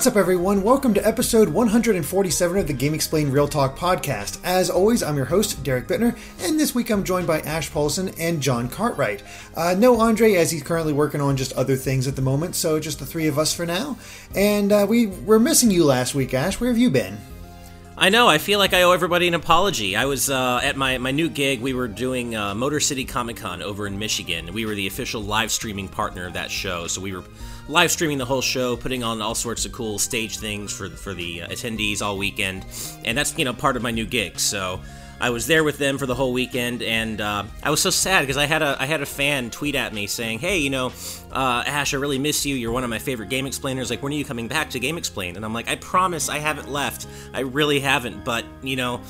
What's up, everyone? Welcome to episode 147 of the GameXplain Real Talk podcast. As always, I'm your host, Derek Bittner, and this week I'm joined by Ash Paulson and John Cartwright. Uh, no Andre, as he's currently working on just other things at the moment, so just the three of us for now. And uh, we were missing you last week, Ash. Where have you been? I know. I feel like I owe everybody an apology. I was uh, at my, my new gig. We were doing uh, Motor City Comic Con over in Michigan. We were the official live streaming partner of that show. So we were live streaming the whole show, putting on all sorts of cool stage things for for the attendees all weekend. And that's you know part of my new gig. So I was there with them for the whole weekend, and uh, I was so sad because I had a I had a fan tweet at me saying, "Hey, you know, uh, Ash, I really miss you. You're one of my favorite game explainers. Like, when are you coming back to GameXplain?" And I'm like, "I promise, I haven't left. I really haven't. But you know,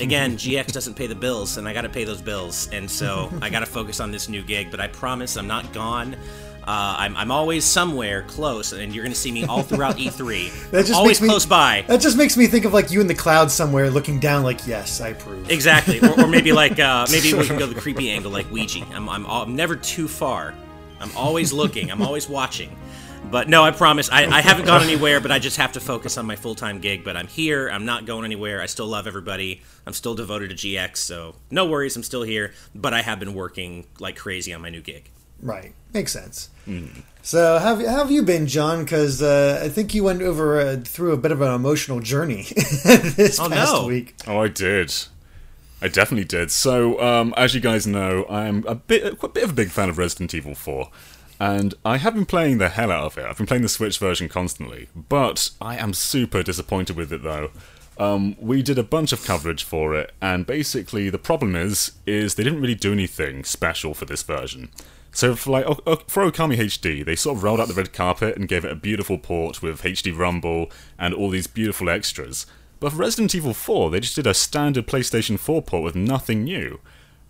again, GX doesn't pay the bills, and I got to pay those bills, and so I got to focus on this new gig. But I promise, I'm not gone." Uh, I'm, I'm always somewhere close, and you're going to see me all throughout E3. that just always me, close by. That just makes me think of like you in the clouds somewhere, looking down, like yes, I approve. Exactly, or, or maybe like uh, maybe we can go the creepy angle, like Ouija. I'm, I'm, I'm never too far. I'm always looking. I'm always watching. But no, I promise, I, I haven't gone anywhere. But I just have to focus on my full time gig. But I'm here. I'm not going anywhere. I still love everybody. I'm still devoted to GX. So no worries. I'm still here. But I have been working like crazy on my new gig. Right. Makes sense. Mm. So, how, how have you been, John? Because uh, I think you went over uh, through a bit of an emotional journey this oh, past no. week. Oh, I did. I definitely did. So, um, as you guys know, I'm a bit, a bit of a big fan of Resident Evil 4. And I have been playing the hell out of it. I've been playing the Switch version constantly. But I am super disappointed with it, though. Um, we did a bunch of coverage for it, and basically the problem is, is they didn't really do anything special for this version. So for like for Okami HD, they sort of rolled out the red carpet and gave it a beautiful port with HD Rumble and all these beautiful extras. But for Resident Evil 4, they just did a standard PlayStation 4 port with nothing new.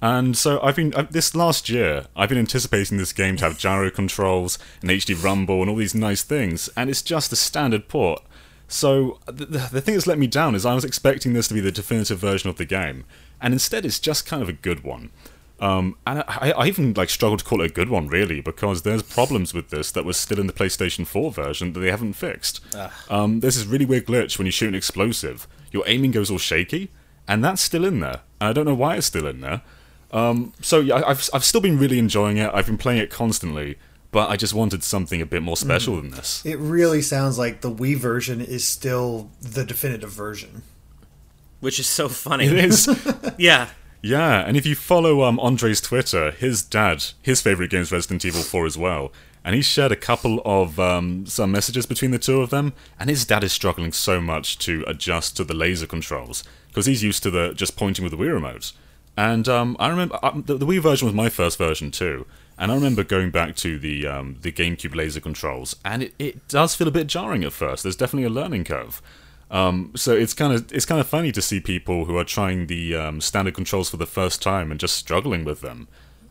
And so I've been this last year, I've been anticipating this game to have gyro controls and HD Rumble and all these nice things, and it's just a standard port. So the, the thing that's let me down is I was expecting this to be the definitive version of the game, and instead it's just kind of a good one. Um, and I, I, even like struggled to call it a good one, really, because there's problems with this that was still in the PlayStation 4 version that they haven't fixed. Um, there's this really weird glitch when you shoot an explosive. Your aiming goes all shaky, and that's still in there. And I don't know why it's still in there. Um, so yeah, I've I've still been really enjoying it. I've been playing it constantly, but I just wanted something a bit more special mm. than this. It really sounds like the Wii version is still the definitive version. Which is so funny. It is. yeah. Yeah, and if you follow um, Andre's Twitter, his dad, his favorite game is Resident Evil 4 as well. And he shared a couple of um, some messages between the two of them, and his dad is struggling so much to adjust to the laser controls because he's used to the just pointing with the Wii remote. And um, I remember uh, the, the, Wii version was my first version too, and I remember going back to the um, the GameCube laser controls, and it, it does feel a bit jarring at first. There's definitely a learning curve. Um, so it's kind of it's kind of funny to see people who are trying the um, standard controls for the first time and just struggling with them.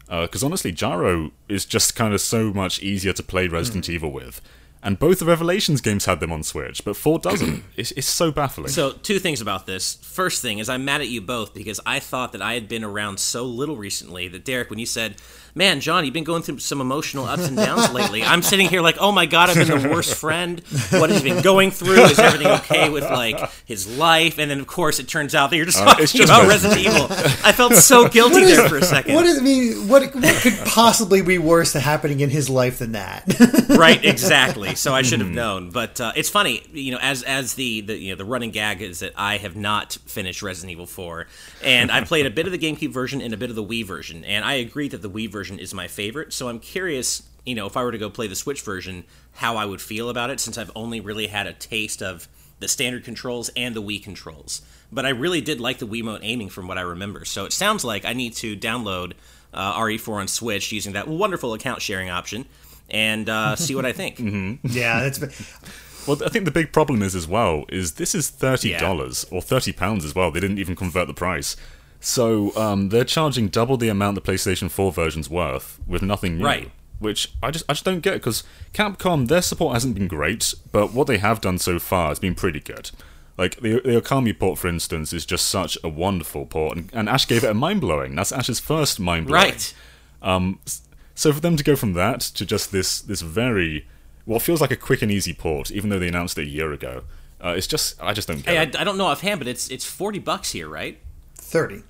Because uh, honestly, Gyro is just kind of so much easier to play Resident mm. Evil with. And both the Revelations games had them on Switch, but 4 doesn't. it's, it's so baffling. So, two things about this. First thing is, I'm mad at you both because I thought that I had been around so little recently that, Derek, when you said man, John, you've been going through some emotional ups and downs lately. I'm sitting here like, oh my god, I've been the worst friend. What has he been going through? Is everything okay with like his life? And then of course it turns out that you're just uh, talking just about Resident Evil. I felt so guilty is, there for a second. What does it mean? What, what could possibly be worse happening in his life than that? right, exactly. So I should have hmm. known. But uh, it's funny, you know, as as the, the you know the running gag is that I have not finished Resident Evil 4, and I played a bit of the GameCube version and a bit of the Wii version, and I agree that the Wii version version is my favorite. So I'm curious, you know, if I were to go play the Switch version, how I would feel about it since I've only really had a taste of the standard controls and the Wii controls. But I really did like the Wiimote aiming from what I remember. So it sounds like I need to download uh, RE4 on Switch using that wonderful account sharing option and uh, see what I think. mm-hmm. Yeah, that's. Well, I think the big problem is as well is this is thirty dollars yeah. or thirty pounds as well. They didn't even convert the price. So um, they're charging double the amount the PlayStation 4 version's worth with nothing new. Right. Which I just I just don't get because Capcom their support hasn't been great, but what they have done so far has been pretty good. Like the the Okami port, for instance, is just such a wonderful port, and, and Ash gave it a mind blowing. That's Ash's first mind blowing. Right. Um, so for them to go from that to just this this very what feels like a quick and easy port, even though they announced it a year ago. Uh, it's just I just don't get Hey, it. I, I don't know offhand, but it's it's forty bucks here, right? Thirty.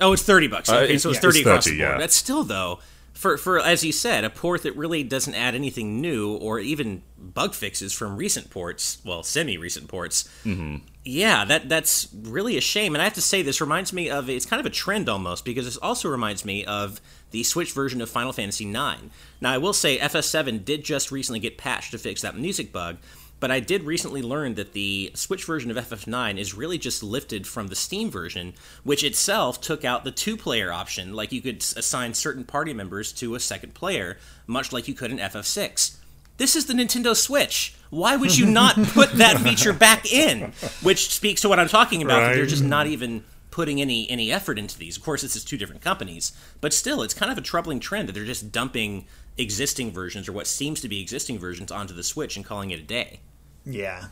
Oh, it's thirty bucks. Uh, Okay, it's- so it's yeah, thirty it's across 30, the board. yeah. That's still though, for for as you said, a port that really doesn't add anything new or even bug fixes from recent ports. Well, semi-recent ports. Mm-hmm. Yeah, that that's really a shame. And I have to say, this reminds me of it's kind of a trend almost because this also reminds me of the Switch version of Final Fantasy IX. Now, I will say FF7 did just recently get patched to fix that music bug. But I did recently learn that the Switch version of FF9 is really just lifted from the Steam version, which itself took out the two player option. Like you could assign certain party members to a second player, much like you could in FF6. This is the Nintendo Switch. Why would you not put that feature back in? Which speaks to what I'm talking about. that They're just not even putting any any effort into these. Of course, this is two different companies, but still, it's kind of a troubling trend that they're just dumping existing versions or what seems to be existing versions onto the Switch and calling it a day. Yeah.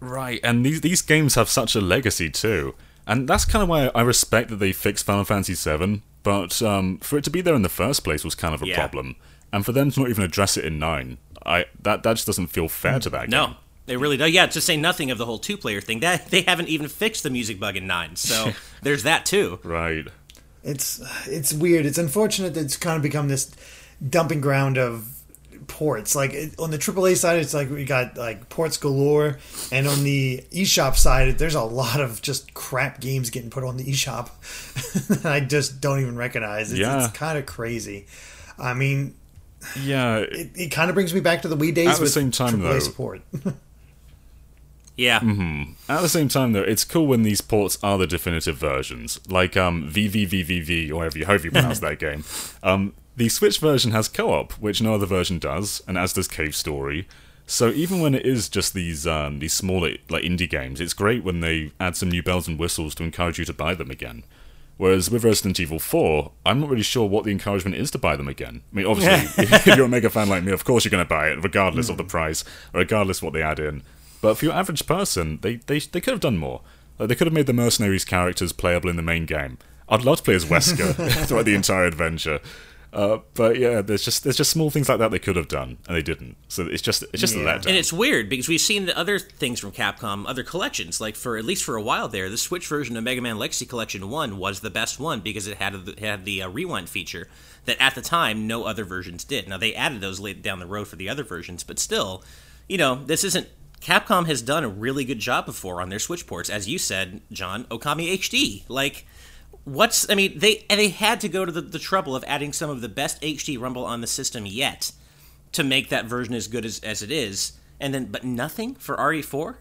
Right, and these these games have such a legacy too, and that's kind of why I respect that they fixed Final Fantasy VII. But um, for it to be there in the first place was kind of a Yeah. problem, and for them to not even address it in nine, I that that just doesn't feel fair to that game. No, they really do. Yeah, to say nothing of the whole two-player thing, that they haven't even fixed the music bug in nine. So there's that too. Right. It's it's weird. It's unfortunate that it's kind of become this dumping ground of ports. Like it, on the AAA side, it's like we got like ports galore, and on the eShop side, there's a lot of just crap games getting put on the eShop. that I just don't even recognize. It's, Yeah. it's kind of crazy. I mean, Yeah. it, it kind of brings me back to the Wii days At the same time, AAA though- support. Yeah, At the same time, though, it's cool when these ports are the definitive versions, like um, VVVVV, or however you, however you pronounce that game. Um, the Switch version has co-op, which no other version does, and as does Cave Story. So even when it is just these um, these smaller like indie games, it's great when they add some new bells and whistles to encourage you to buy them again. Whereas with Resident Evil 4, I'm not really sure what the encouragement is to buy them again. I mean, obviously, if you're a mega fan like me, of course you're going to buy it, regardless of the price, regardless what they add in. But for your average person, they, they, they could have done more. Like, they could have made the mercenaries characters playable in the main game. I'd love to play as Wesker throughout the entire adventure. Uh, but yeah, there's just there's just small things like that they could have done and they didn't. So it's just it's just a Yeah. letdown. and it's weird because we've seen the other things from Capcom, other collections. Like for at least for a while there, the Switch version of Mega Man Legacy Collection One was the best one because it had the, had the uh, rewind feature that at the time no other versions did. Now they added those later down the road for the other versions, but still, you know, this isn't. Capcom has done a really good job before on their Switch ports, as you said, John. Okami HD, like what's I mean they they had to go to the, the trouble of adding some of the best HD Rumble on the system yet to make that version as good as, as it is, and then but nothing for RE4.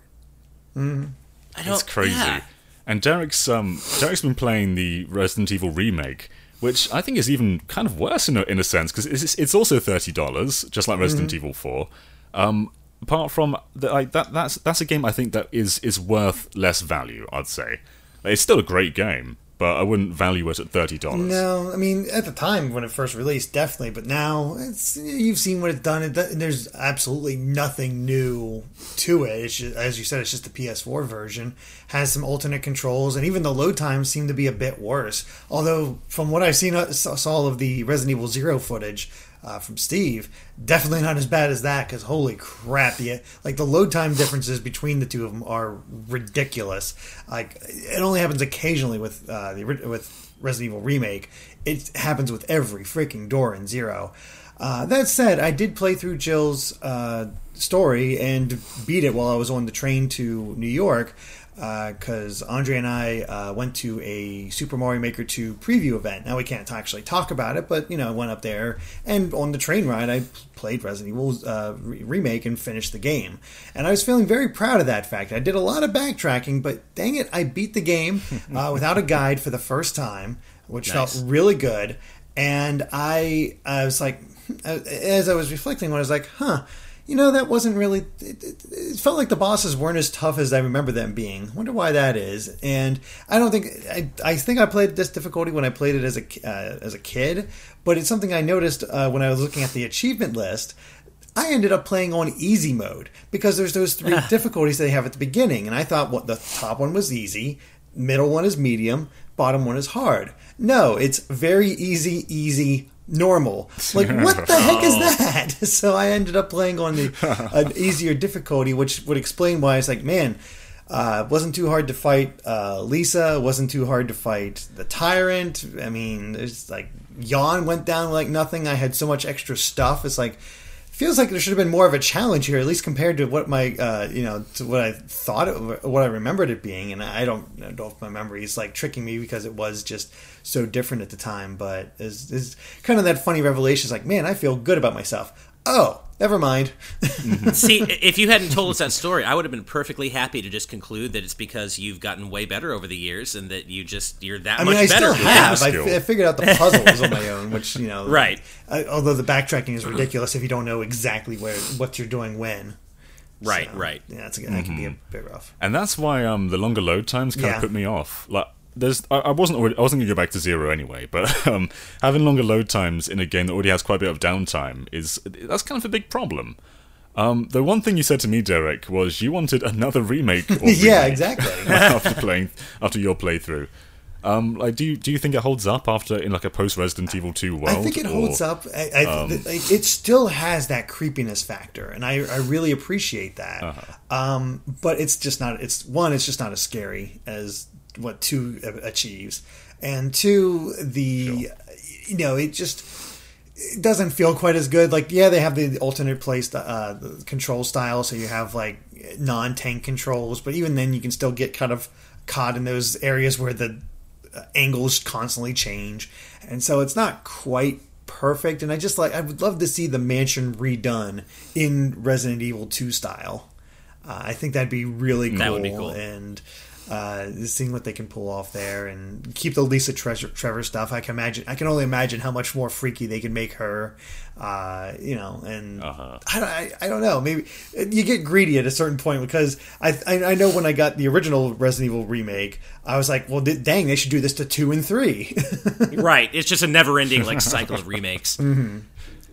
Mm. I don't. It's crazy. yeah. And Derek's um Derek's been playing the Resident Evil remake, which I think is even kind of worse in a, in a sense because it's, it's also thirty dollars, just like Resident Evil Four. Um, apart from the, like that, that's that's a game I think that is is worth less value. I'd say it's still a great game, but I wouldn't value it at thirty dollars. No, I mean at the time when it first released, definitely, but now it's you've seen what it's done. It, there's absolutely nothing new to it. Just, as you said, it's just the PS4 version has some alternate controls, and even the load times seem to be a bit worse. Although from what I've seen, uh, saw of the Resident Evil Zero footage. Uh, from Steve, definitely not as bad as that. Because holy crap, the like the load time differences between the two of them are ridiculous. Like it only happens occasionally with uh, the with Resident Evil remake. It happens with every freaking door in Zero. Uh, that said, I did play through Jill's uh, story and beat it while I was on the train to New York because Andre and I uh, went to a Super Mario Maker 2 preview event. Now we can't actually talk about it, but you know, I went up there and on the train ride, I played Resident Evil uh, re- remake and finished the game. And I was feeling very proud of that fact. I did a lot of backtracking, but dang it, I beat the game uh, without a guide for the first time, which Nice. felt really good. And I, I was like, as I was reflecting, on it, I was like, huh you know that wasn't really it, it, it felt like the bosses weren't as tough as i remember them being wonder why that is and i don't think i, I think i played this difficulty when i played it as a uh, as a kid but it's something i noticed uh, when i was looking at the achievement list I ended up playing on easy mode because there's those three difficulties they have at the beginning, and I thought what the top one was easy, middle one is medium, bottom one is hard. No, it's very easy, easy, normal. Like, what the heck is that? So I ended up playing on the an easier difficulty, which would explain why it's like, man, uh, wasn't too hard to fight uh, Lisa. Wasn't too hard to fight the Tyrant. I mean, it's like Yawn went down like nothing. I had so much extra stuff. It's like feels like there should have been more of a challenge here, at least compared to what my uh, you know to what I thought it, what I remembered it being. And I don't know if my memory is like tricking me because it was just so different at the time. But is is kind of that funny revelation. It's like, man, I feel good about myself. Oh, never mind. See, if you hadn't told us that story, I would have been perfectly happy to just conclude that it's because you've gotten way better over the years and that you just you're that I much mean, I better. still have. I, skill. fi- I figured out the puzzles on my own, which you know, Right. I, although the backtracking is ridiculous if you don't know exactly where what you're doing when. Right, So, right. Yeah, that's, that can be a bit rough. And that's why um, the longer load times kind Yeah. of put me off. Like, there's, I, I wasn't, already, I wasn't gonna go back to zero anyway, but um, having longer load times in a game that already has quite a bit of downtime is that's kind of a big problem. Um, the one thing you said to me, Derek, was you wanted another remake. Or Yeah, exactly. after playing, after your playthrough. Um, like, do you do you think it holds up after in like a post Resident Evil Two world? I think it holds or- up. I, I, um, th- it still has that creepiness factor, and I, I really appreciate that. Uh-huh. Um, but it's just not. It's one. It's just not as scary as what two achieves, and two, the you know, it just it doesn't feel quite as good. Like, yeah, they have the alternate place uh, the control style, so you have like non-tank controls, but even then, you can still get kind of caught in those areas where the uh, angles constantly change, and so it's not quite perfect. And I just like I would love to see the mansion redone in Resident Evil Two style. Uh, I think that'd be really cool. That would be cool. And uh, seeing what they can pull off there and keep the Lisa Treasure, Trevor stuff. I can imagine. I can only imagine how much more freaky they can make her. Uh, you know, and Uh-huh. I, don't- I, I don't know. Maybe you get greedy at a certain point because I, I I know when I got the original Resident Evil remake, I was like, well, dang, they should do this to two and three. right. It's just a never-ending like cycle of remakes.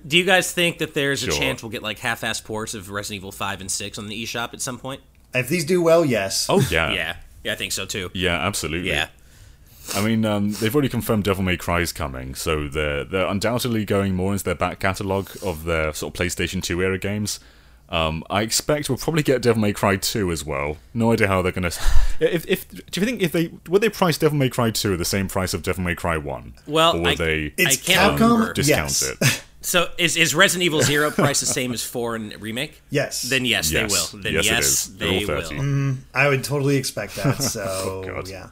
Do you guys think that there's a chance we'll get like half-ass ports of Resident Evil Five and Six on the eShop at some point? if these do well, yes. Oh yeah, Yeah, yeah, I think so too. yeah, absolutely. Yeah. I mean, um, they've already confirmed Devil May Cry is coming, so they're they're undoubtedly going more into their back catalogue of their sort of PlayStation 2 era games. Um, I expect we'll probably get Devil May Cry 2 as well. No idea how they're gonna. If, if do you think if they would they price Devil May Cry 2 at the same price of Devil May Cry 1? Well, or will I- they it's I can't Capcom. discount yes. it? So is is Resident Evil Zero price the same as four and remake? Yes. Then yes, Yes. they will. Then Yes, yes, it is. They're they all 30. will. I would totally expect that. So God. yeah.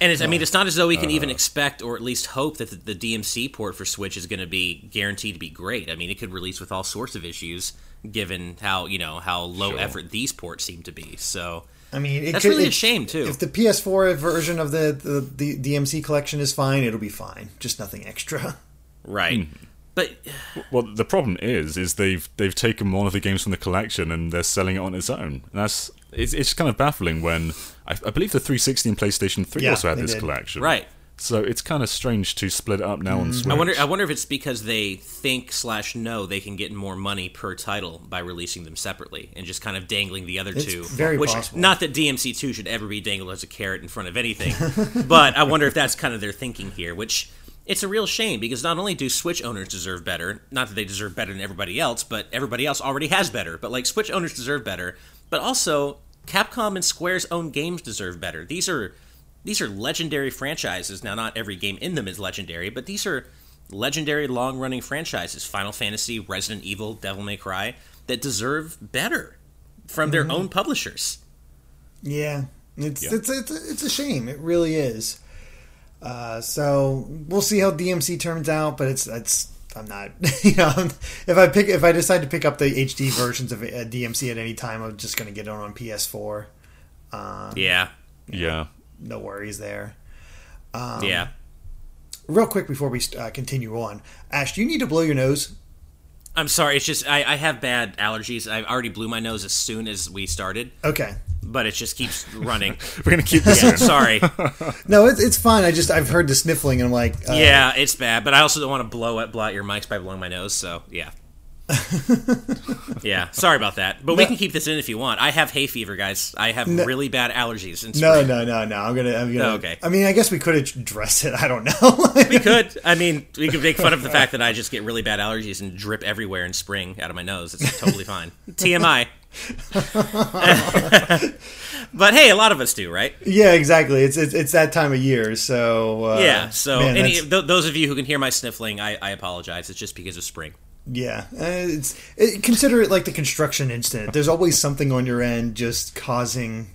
And it's, I mean, it's not as though we can Uh. even expect or at least hope that the, the DMC port for Switch is going to be guaranteed to be great. I mean, it could release with all sorts of issues, given how you know how low Sure. effort these ports seem to be. So I mean, it That's could, really a shame, too. If the PS4 version of the, the the DMC collection is fine, it'll be fine. Just nothing extra. right, but Well, the problem is, is they've they've taken one of the games from the collection and they're selling it on its own. And that's it's, it's kind of baffling when I, I believe the 360 and PlayStation 3 Yeah, also had this did. collection, Right. So it's kind of strange to split it up now on mm. Switch. I wonder. I wonder if it's because they think slash know they can get more money per title by releasing them separately and just kind of dangling the other It's two. very which, possible. Not that DMC two should ever be dangled as a carrot in front of anything, but I wonder if that's kind of their thinking here. Which it's a real shame because not only do Switch owners deserve better, not that they deserve better than everybody else, but everybody else already has better. But like Switch owners deserve better, but also Capcom and Square's own games deserve better. These are these are legendary franchises. Now, not every game in them is legendary, but these are legendary long running franchises Final Fantasy, Resident Evil, Devil May Cry that deserve better from their mm-hmm. own publishers. Yeah, it's Yeah. It's, it's it's a shame. It really is. Uh, so we'll see how DMC turns out, but it's it's I'm not you know if I pick if I decide to pick up the HD versions of uh, DMC at any time, I'm just going to get it on PS4. Um, Yeah. yeah. No worries there. Um, yeah. Real quick before we uh, continue on, Ash, do you need to blow your nose? I'm sorry. It's just I, I have bad allergies. I already blew my nose as soon as we started, Okay. But it just keeps running. We're gonna keep this Yeah, sorry. No, it's, it's fine. I just I've heard the sniffling and I'm like, uh, Yeah, it's bad, but I also don't want to blow it, blow out your mics by blowing my nose. So yeah. yeah, sorry about that, but we can keep this in if you want. I have hay fever, guys. I have really bad allergies. In No, no, no, no. I'm gonna. I'm gonna. Oh, okay. I mean, I guess we could address it. I don't know. We could. I mean, we could make fun of the fact that I just get really bad allergies and drip everywhere in spring out of my nose. It's totally fine. TMI. but hey, a lot of us do, right? yeah, exactly. It's, it's it's that time of year. So uh, yeah. So man, any, th- those of you who can hear my sniffling, I, I apologize. It's just because of spring. Yeah, uh, it's it, consider it like the construction incident. There's always something on your end just causing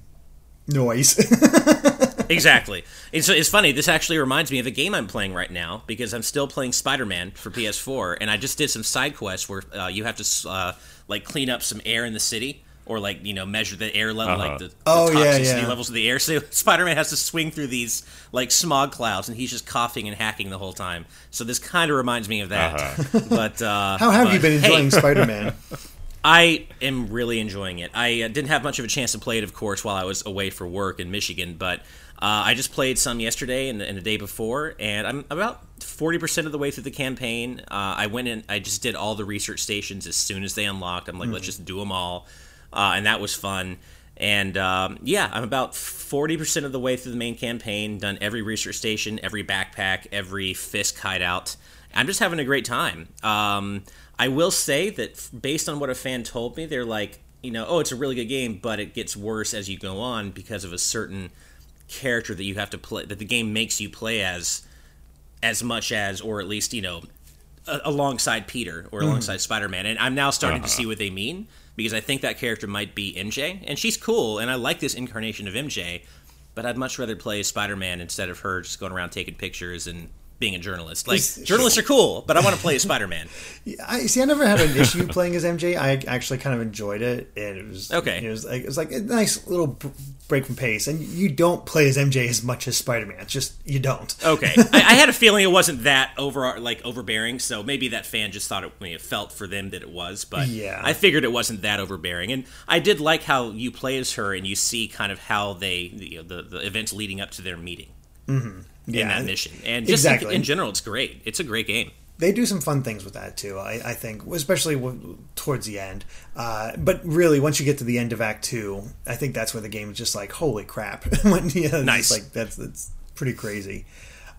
noise. Exactly. It's, it's funny. This actually reminds me of a game I'm playing right now because I'm still playing Spider-Man for PS4, and I just did some side quests where uh, you have to uh, like clean up some air in the city, or like you know measure the air level, Uh-huh. like the, the Oh, toxicity yeah. levels of the air. So Spider-Man has to swing through these like smog clouds, and he's just coughing and hacking the whole time. So this kind of reminds me of that. But uh, How have you but, been hey, enjoying Spider-Man? I am really enjoying it. I uh, didn't have much of a chance to play it, of course, while I was away for work in Michigan, but uh, I just played some yesterday and, and the day before, and I'm about 40% of the way through the campaign. Uh, I went in, I just did all the research stations as soon as they unlocked. I'm like, let's just do them all. Uh, and that was fun. And um, yeah, I'm about 40% of the way through the main campaign, done every research station, every backpack, every Fisk hideout. I'm just having a great time. Um, I will say that based on what a fan told me, they're like, you know, oh, it's a really good game, but it gets worse as you go on because of a certain character that you have to play, that the game makes you play as, as much as, or at least, you know, alongside Peter or alongside Spider-Man, and I'm now starting to see what they mean because I think that character might be MJ, and she's cool, and I like this incarnation of MJ, but I'd much rather play Spider-Man instead of her just going around taking pictures and being a journalist. Like journalists are cool, but I want to play as Spider-Man. I see. I never had an issue playing as MJ. I actually kind of enjoyed it, and it was Okay. It was like it was like a nice little break from pace. And you don't play as MJ as much as Spider-Man. It's just you don't. Okay, I, I had a feeling it wasn't that over like overbearing, so maybe that fan just thought it, I mean, it felt for them that it was, but Yeah. I figured it wasn't that overbearing, and I did like how you play as her and you see kind of how they you know, the the events leading up to their meeting in Yeah. that mission, and just in- Exactly. in, general, it's great. It's a great game. They do some fun things with that too. I, I think, especially w- towards the end. Uh, but really, once you get to the end of Act Two, I think that's where the game is just like, holy crap! when yeah, it's Nice. like that's that's pretty crazy.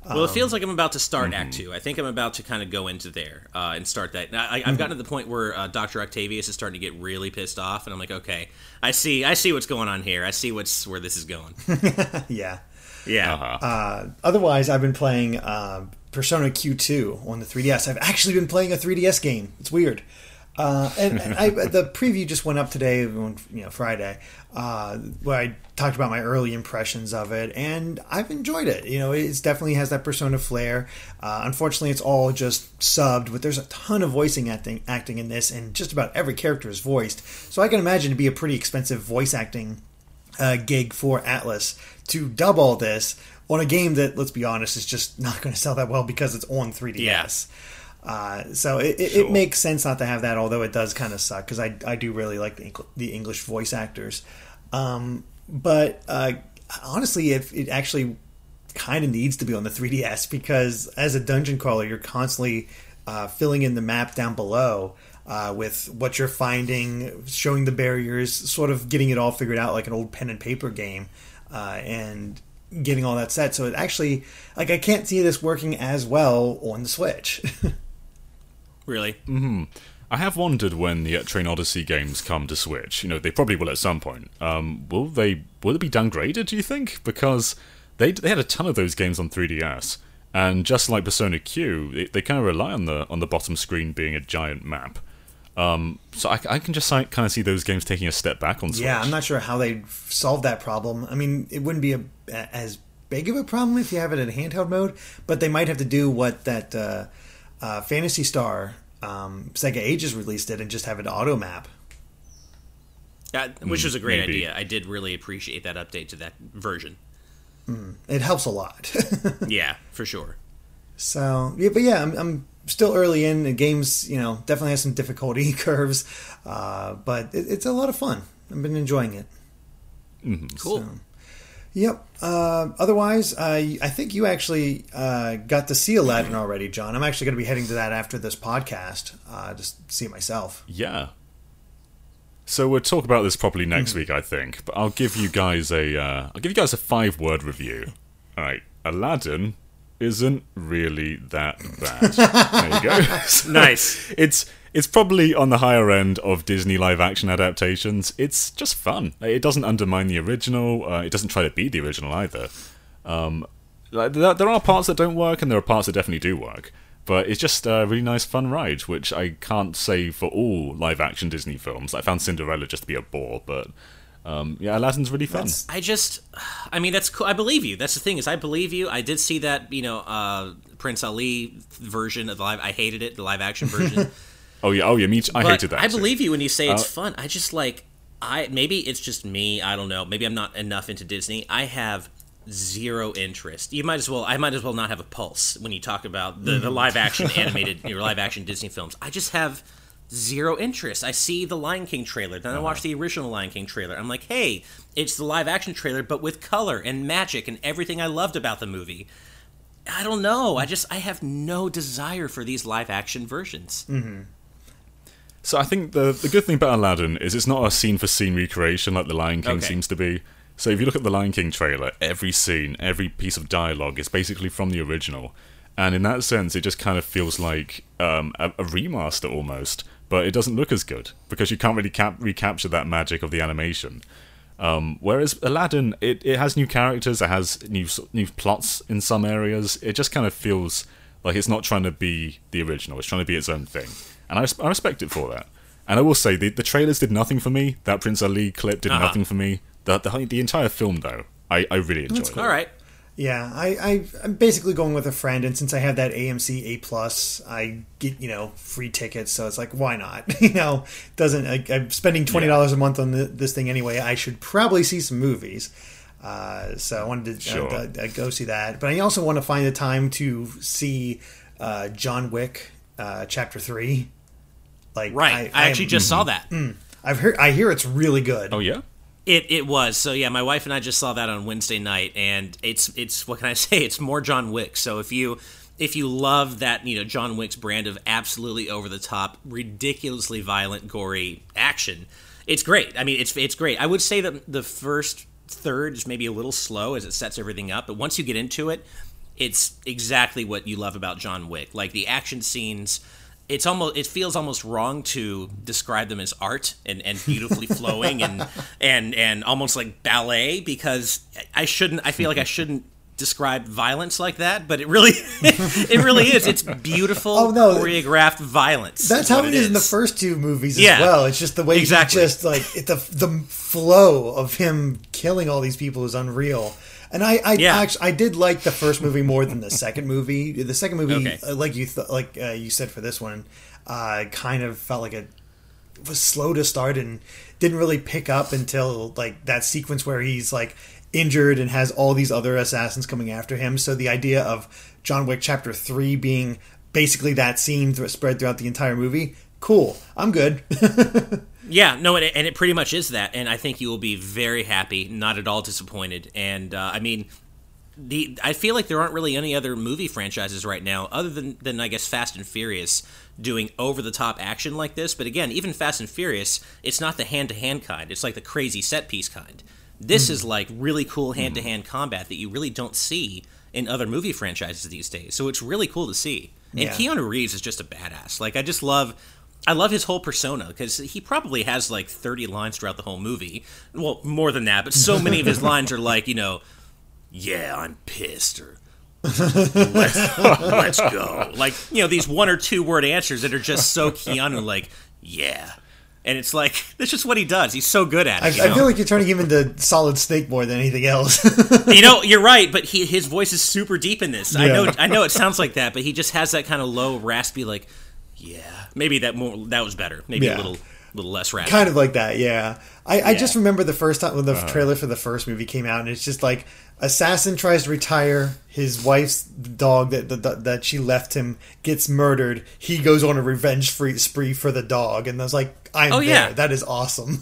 Well, it Um, feels like I'm about to start mm-hmm. Act Two. I think I'm about to kind of go into there uh, and start that. Now, I, I've gotten to the point where uh, Doctor Octavius is starting to get really pissed off, and I'm like, okay, I see, I see what's going on here. I see what's where this is going. Yeah. Yeah. Uh-huh. Otherwise, I've been playing uh, Persona Q2 on the 3DS. I've actually been playing a 3DS game. It's weird. Uh, and and I, the preview just went up today, on you know Friday, uh, where I talked about my early impressions of it, and I've enjoyed it. You know, it definitely has that Persona flair. Uh, unfortunately, it's all just subbed, but there's a ton of voicing acting acting in this, and just about every character is voiced. So I can imagine to be a pretty expensive voice acting uh, gig for Atlus to dub all this on a game that, let's be honest, is just not going to sell that well because it's on 3DS. Yeah. Uh, so it, it, Sure. it makes sense not to have that, although it does kind of suck because I, I do really like the, the English voice actors. Um, but uh, honestly, if it actually kind of needs to be on the 3DS because as a dungeon crawler, you're constantly uh, filling in the map down below uh, with what you're finding, showing the barriers, sort of getting it all figured out like an old pen and paper game, uh, and getting all that set. So it actually, like, I can't see this working as well on the Switch. Really? I have wondered when the Etrian Odyssey games come to Switch. You know, they probably will at some point. Um, will they? Will it be downgraded? Do you think? Because they they had a ton of those games on 3DS, and just like Persona Q, they, they kind of rely on the on the bottom screen being a giant map. Um, so I, I can just kind of see those games taking a step back on Switch. Yeah, I'm not sure how they solve that problem. I mean, it wouldn't be a, as big of a problem if you have it in handheld mode, but they might have to do what that uh, uh, Phantasy Star um, Sega Ages released it and just have it auto map. That, which was a great maybe. idea. I did really appreciate that update to that version. It helps a lot. yeah, for sure. so yeah, but yeah, I'm, I'm still early in the games. You know, definitely has some difficulty curves, uh, but it, it's a lot of fun. I've been enjoying it. Cool. So- Yep. Uh, otherwise, uh, I think you actually uh, got to see Aladdin already, John. I'm actually going to be heading to that after this podcast, uh, just see it myself. Yeah. So we'll talk about this properly next week, I think. But I'll give you guys a uh, I'll give you guys a five word review. All right, Aladdin isn't really that bad. there you go. So Nice. It's it's probably on the higher end of Disney live action adaptations. It's just fun. It doesn't undermine the original. Uh, it doesn't try to beat the original either. Um, like, there, there are parts that don't work, and there are parts that definitely do work. But it's just a really nice, fun ride, which I can't say for all live action Disney films. I found Cinderella just to be a bore, but um, yeah, Aladdin's really fun. That's- I just, I mean, that's cool. I believe you. That's the thing is, I believe you. I did see that, you know, uh, Prince Ali version of the live. I hated it, the live action version. Oh yeah, oh yeah, me. Too. I but hated that. I too. believe you when you say it's Uh, fun. I just like, I maybe it's just me. I don't know. Maybe I'm not enough into Disney. I have zero interest. You might as well. I might as well not have a pulse when you talk about the, the live action animated, your live action Disney films. I just have zero interest. I see the Lion King trailer, then I Uh-huh. watch the original Lion King trailer. I'm like, hey, it's the live action trailer, but with color and magic and everything I loved about the movie. I don't know. I just I have no desire for these live action versions. So I think the the good thing about Aladdin is it's not a scene for scene recreation like the Lion King Okay. seems to be. So if you look at the Lion King trailer, every scene, every piece of dialogue is basically from the original, and in that sense, it just kind of feels like um, a, a remaster almost. But it doesn't look as good because you can't really cap- recapture that magic of the animation. Um, whereas Aladdin, it, it has new characters, it has new new plots in some areas. It just kind of feels like it's not trying to be the original; it's trying to be its own thing, and I, I respect it for that. And I will say the the trailers did nothing for me. That Prince Ali clip did Uh-huh. nothing for me. The, the the entire film though, I, I really enjoyed. it. All right. Yeah, I, I I'm basically going with a friend, and since I have that AMC A plus, I get you know free tickets, so it's like why not? you know, doesn't I, I'm spending twenty dollars a month on the, this thing anyway. I should probably see some movies. Uh, so I wanted to Sure. uh, uh, go see that, but I also want to find the time to see uh, John Wick uh, Chapter Three. Like Right. I, actually am- just saw that. I've heard I hear it's really good. Oh yeah, It it was. So yeah, my wife and I just saw that on Wednesday night and it's it's what can I say? It's more John Wick. So if you if you love that, you know, John Wick's brand of absolutely over the top, ridiculously violent, gory action, it's great. I mean, it's it's great. I would say that the first third is maybe a little slow as it sets everything up, but once you get into it, it's exactly what you love about John Wick. Like the action scenes, it's almost it feels almost wrong to describe them as art and, and beautifully flowing and and and almost like ballet because I shouldn't I feel like I shouldn't describe violence like that, but it really it really is. It's beautiful Oh, no. choreographed violence. That's how it is in the first two movies as well. It's just the way Exactly. just like it, the the flow of him killing all these people is unreal. And I, I Yeah. actually I did like the first movie more than the second movie. The second movie, Okay. uh, like you th- like uh, you said for this one, uh, kind of felt like it was slow to start and didn't really pick up until like that sequence where he's like injured and has all these other assassins coming after him. So the idea of John Wick Chapter Three being basically that scene th- spread throughout the entire movie, cool. I'm good. Yeah, no, and it, and it pretty much is that, and I think you will be very happy, not at all disappointed. And uh, I mean, the I feel like there aren't really any other movie franchises right now, other than than I guess Fast and Furious, doing over the top action like this. But again, even Fast and Furious, it's not the hand to hand kind; it's like the crazy set piece kind. This is like really cool hand to hand combat that you really don't see in other movie franchises these days. So it's really cool to see. And Yeah. Keanu Reeves is just a badass. Like I just love I love his whole persona because he probably has like 30 lines throughout the whole movie. Well, more than that, but so many of his lines are like, you know, yeah, I'm pissed or let's, let's go. Like, you know, these one or two word answers that are just so Keanu like, yeah. And it's like that's just what he does. He's so good at it. I, you I feel like you're turning him into Solid Snake more than anything else. you know, you're right, but he, his voice is super deep in this. I know, I know, it sounds like that, but he just has that kind of low, raspy, like, yeah. Maybe that more that was better. Maybe Yeah. a little, little less raspy. kind of like that, yeah. I, I just remember the first time when the uh-huh. trailer for the first movie came out, and it's just like assassin tries to retire his wife's dog that, that that she left him gets murdered. He goes on a revenge free spree for the dog, and I was like, "I'm Oh, there. yeah. That is awesome."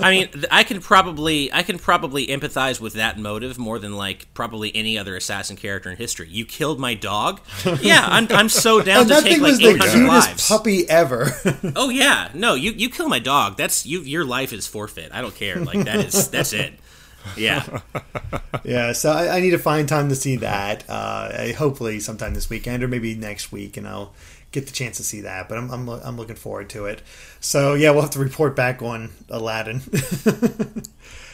I mean, I can probably I can probably empathize with that motive more than like probably any other assassin character in history. You killed my dog. Yeah, I'm, I'm so down and to that take thing like was the 800 cutest lives. puppy ever. Oh yeah, no, you you kill my dog. That's you. Your life is forfeit. I don't care. Like that is that's it. Yeah. yeah, so I, I need to find time to see that. Uh, I, hopefully, sometime this weekend or maybe next week, and I'll get the chance to see that. But I'm I'm, I'm looking forward to it. So yeah, we'll have to report back on Aladdin.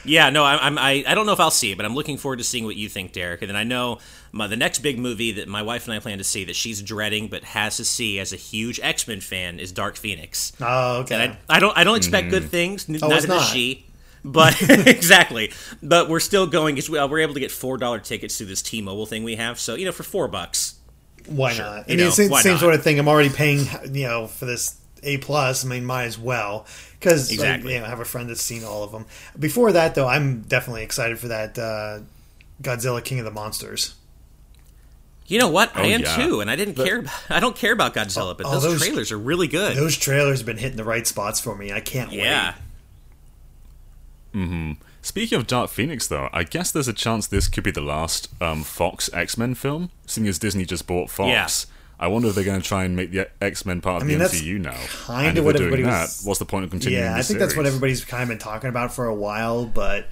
Yeah, no, I- I'm, I, I don't know if I'll see it, but I'm looking forward to seeing what you think, Derek. And then I know my, the next big movie that my wife and I plan to see that she's dreading but has to see as a huge X Men fan is Dark Phoenix. oh, okay. And I, I don't I don't expect good things. Oh, neither does she. But exactly, but we're still going. 'cause we- uh, We're able to get four dollar tickets through this T-Mobile thing we have. So you know, for four bucks, Why Sure. not? You I mean, know, it's the same not? sort of thing. I'm already paying, you know, for this A plus. I mean, might as well because Exactly. you know, I have a friend that's seen all of them. Before that, though, I'm definitely excited for that uh, Godzilla King of the Monsters. you know what? I Oh, am yeah. too, and I didn't care. About, I don't care about Godzilla, but those, those- trailers are really good. Those trailers have been hitting the right spots for me. I can't yeah. wait. Speaking of Dark Phoenix, though, I guess there's a chance this could be the last um, Fox X Men film, seeing as Disney just bought Fox. I wonder if they're going to try and make the X Men part of I mean, the that's MCU now. kinda what everybody that, was- what's the point of continuing? Yeah, I think that's what series? everybody's kind of been talking about for a while, but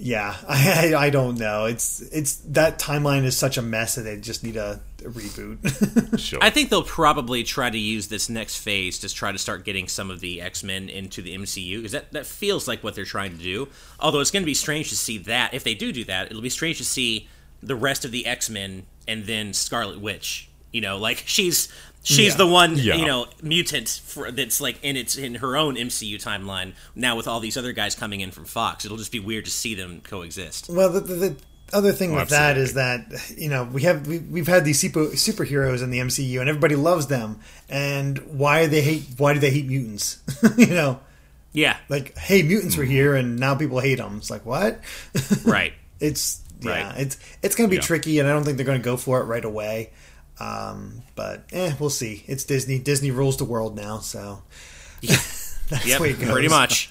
yeah, I, I don't know. It's it's that timeline is such a mess that they just need a, a reboot. Sure. I think they'll probably try to use this next phase to try to start getting some of the X Men into the MCU because that, that feels like what they're trying to do. Although it's going to be strange to see that if they do do that, it'll be strange to see the rest of the X Men and then Scarlet Witch. You know, like she's she's Yeah. the one Yeah. you know mutant for, that's like in its in her own MCU timeline now with all these other guys coming in from Fox. It'll just be weird to see them coexist. Well, the, the, the other thing Oh, with that is that you know we have we, we've had these super, superheroes in the MCU and everybody loves them. And why they hate? Why do they hate mutants? you know, Yeah, like hey, mutants were here and now people hate them. It's like what? right. it's yeah, Right. it's it's going to be Yeah. tricky, and I don't think they're going to go for it right away. Um, but eh, we'll see. It's Disney. Disney rules the world now, so that's Yep, the way it goes. pretty much.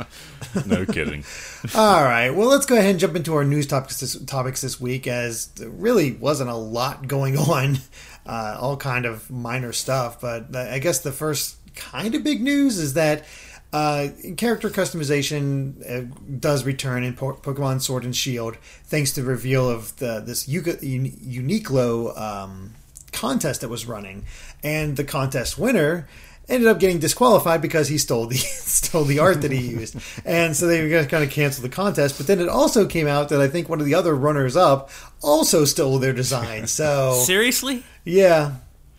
no kidding. All right. Well, let's go ahead and jump into our news topics this, topics this week, as there really wasn't a lot going on. Uh, all kind of minor stuff, but I guess the first kind of big news is that uh, character customization uh, does return in po- Pokemon Sword and Shield, thanks to the reveal of the this Yuka, Un- Uniqlo um, contest that was running, and the contest winner ended up getting disqualified because he stole the stole the art that he used, and so they were going to kind of cancel the contest. But then it also came out that I think one of the other runners up also stole their design. So Seriously? yeah,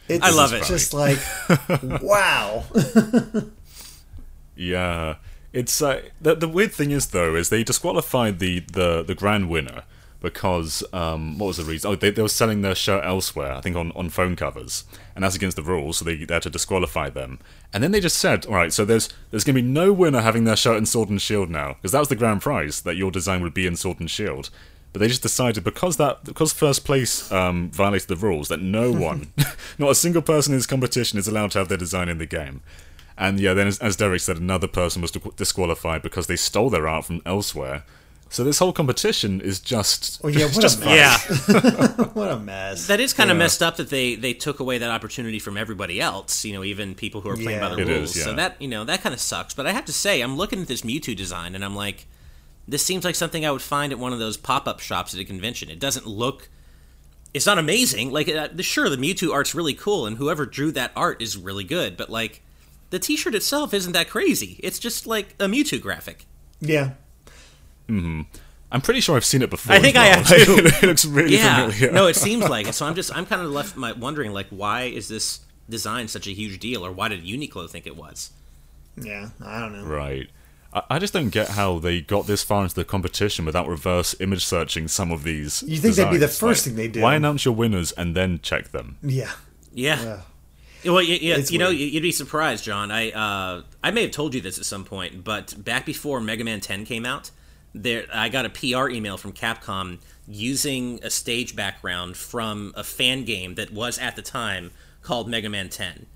it's I love it. Just like wow. Yeah, it's uh, the the weird thing is though is they disqualified the the the grand winner because um what was the reason? Oh, they they were selling their shirt elsewhere. I think on on phone covers, and that's against the rules. So they, they had to disqualify them. And then they just said, all right, so there's there's gonna be no winner having their shirt in Sword and Shield now because that was the grand prize that your design would be in Sword and Shield. But they just decided because that because first place um, violated the rules that no one, not a single person in this competition is allowed to have their design in the game. And yeah, then as, as Derek said, another person was disqualified because they stole their art from elsewhere. So this whole competition is just Oh yeah, what just a mess. Yeah. what a mess. That is kind of messed up that they they took away that opportunity from everybody else. You know, even people who are playing by the It rules. is, So that you know that kind of sucks. But I have to say, I'm looking at this Mewtwo design and I'm like, this seems like something I would find at one of those pop up shops at a convention. It doesn't look. It's not amazing. Like, uh, sure, the Mewtwo art's really cool, and whoever drew that art is really good. But like, the T-shirt itself isn't that crazy. It's just like a Mewtwo graphic. yeah. I'm pretty sure I've seen it before. I think as I have, too. it looks really yeah familiar. no it seems like it so i'm just i'm kind of left my, wondering like why is this design such a huge deal or why did uniqlo think it was Yeah, I don't know. Right. I, I just don't get how they got this far into the competition without reverse image searching some of these. You think that'd be the designs. first thing they do. Why announce your winners and then check them? Yeah. yeah Yeah. well yeah, yeah It's you know you'd be surprised john i uh i may have told you this at some point but back before mega man 10 came out there i got a pr email from capcom using a stage background from a fan game that was at the time called Mega Man 10.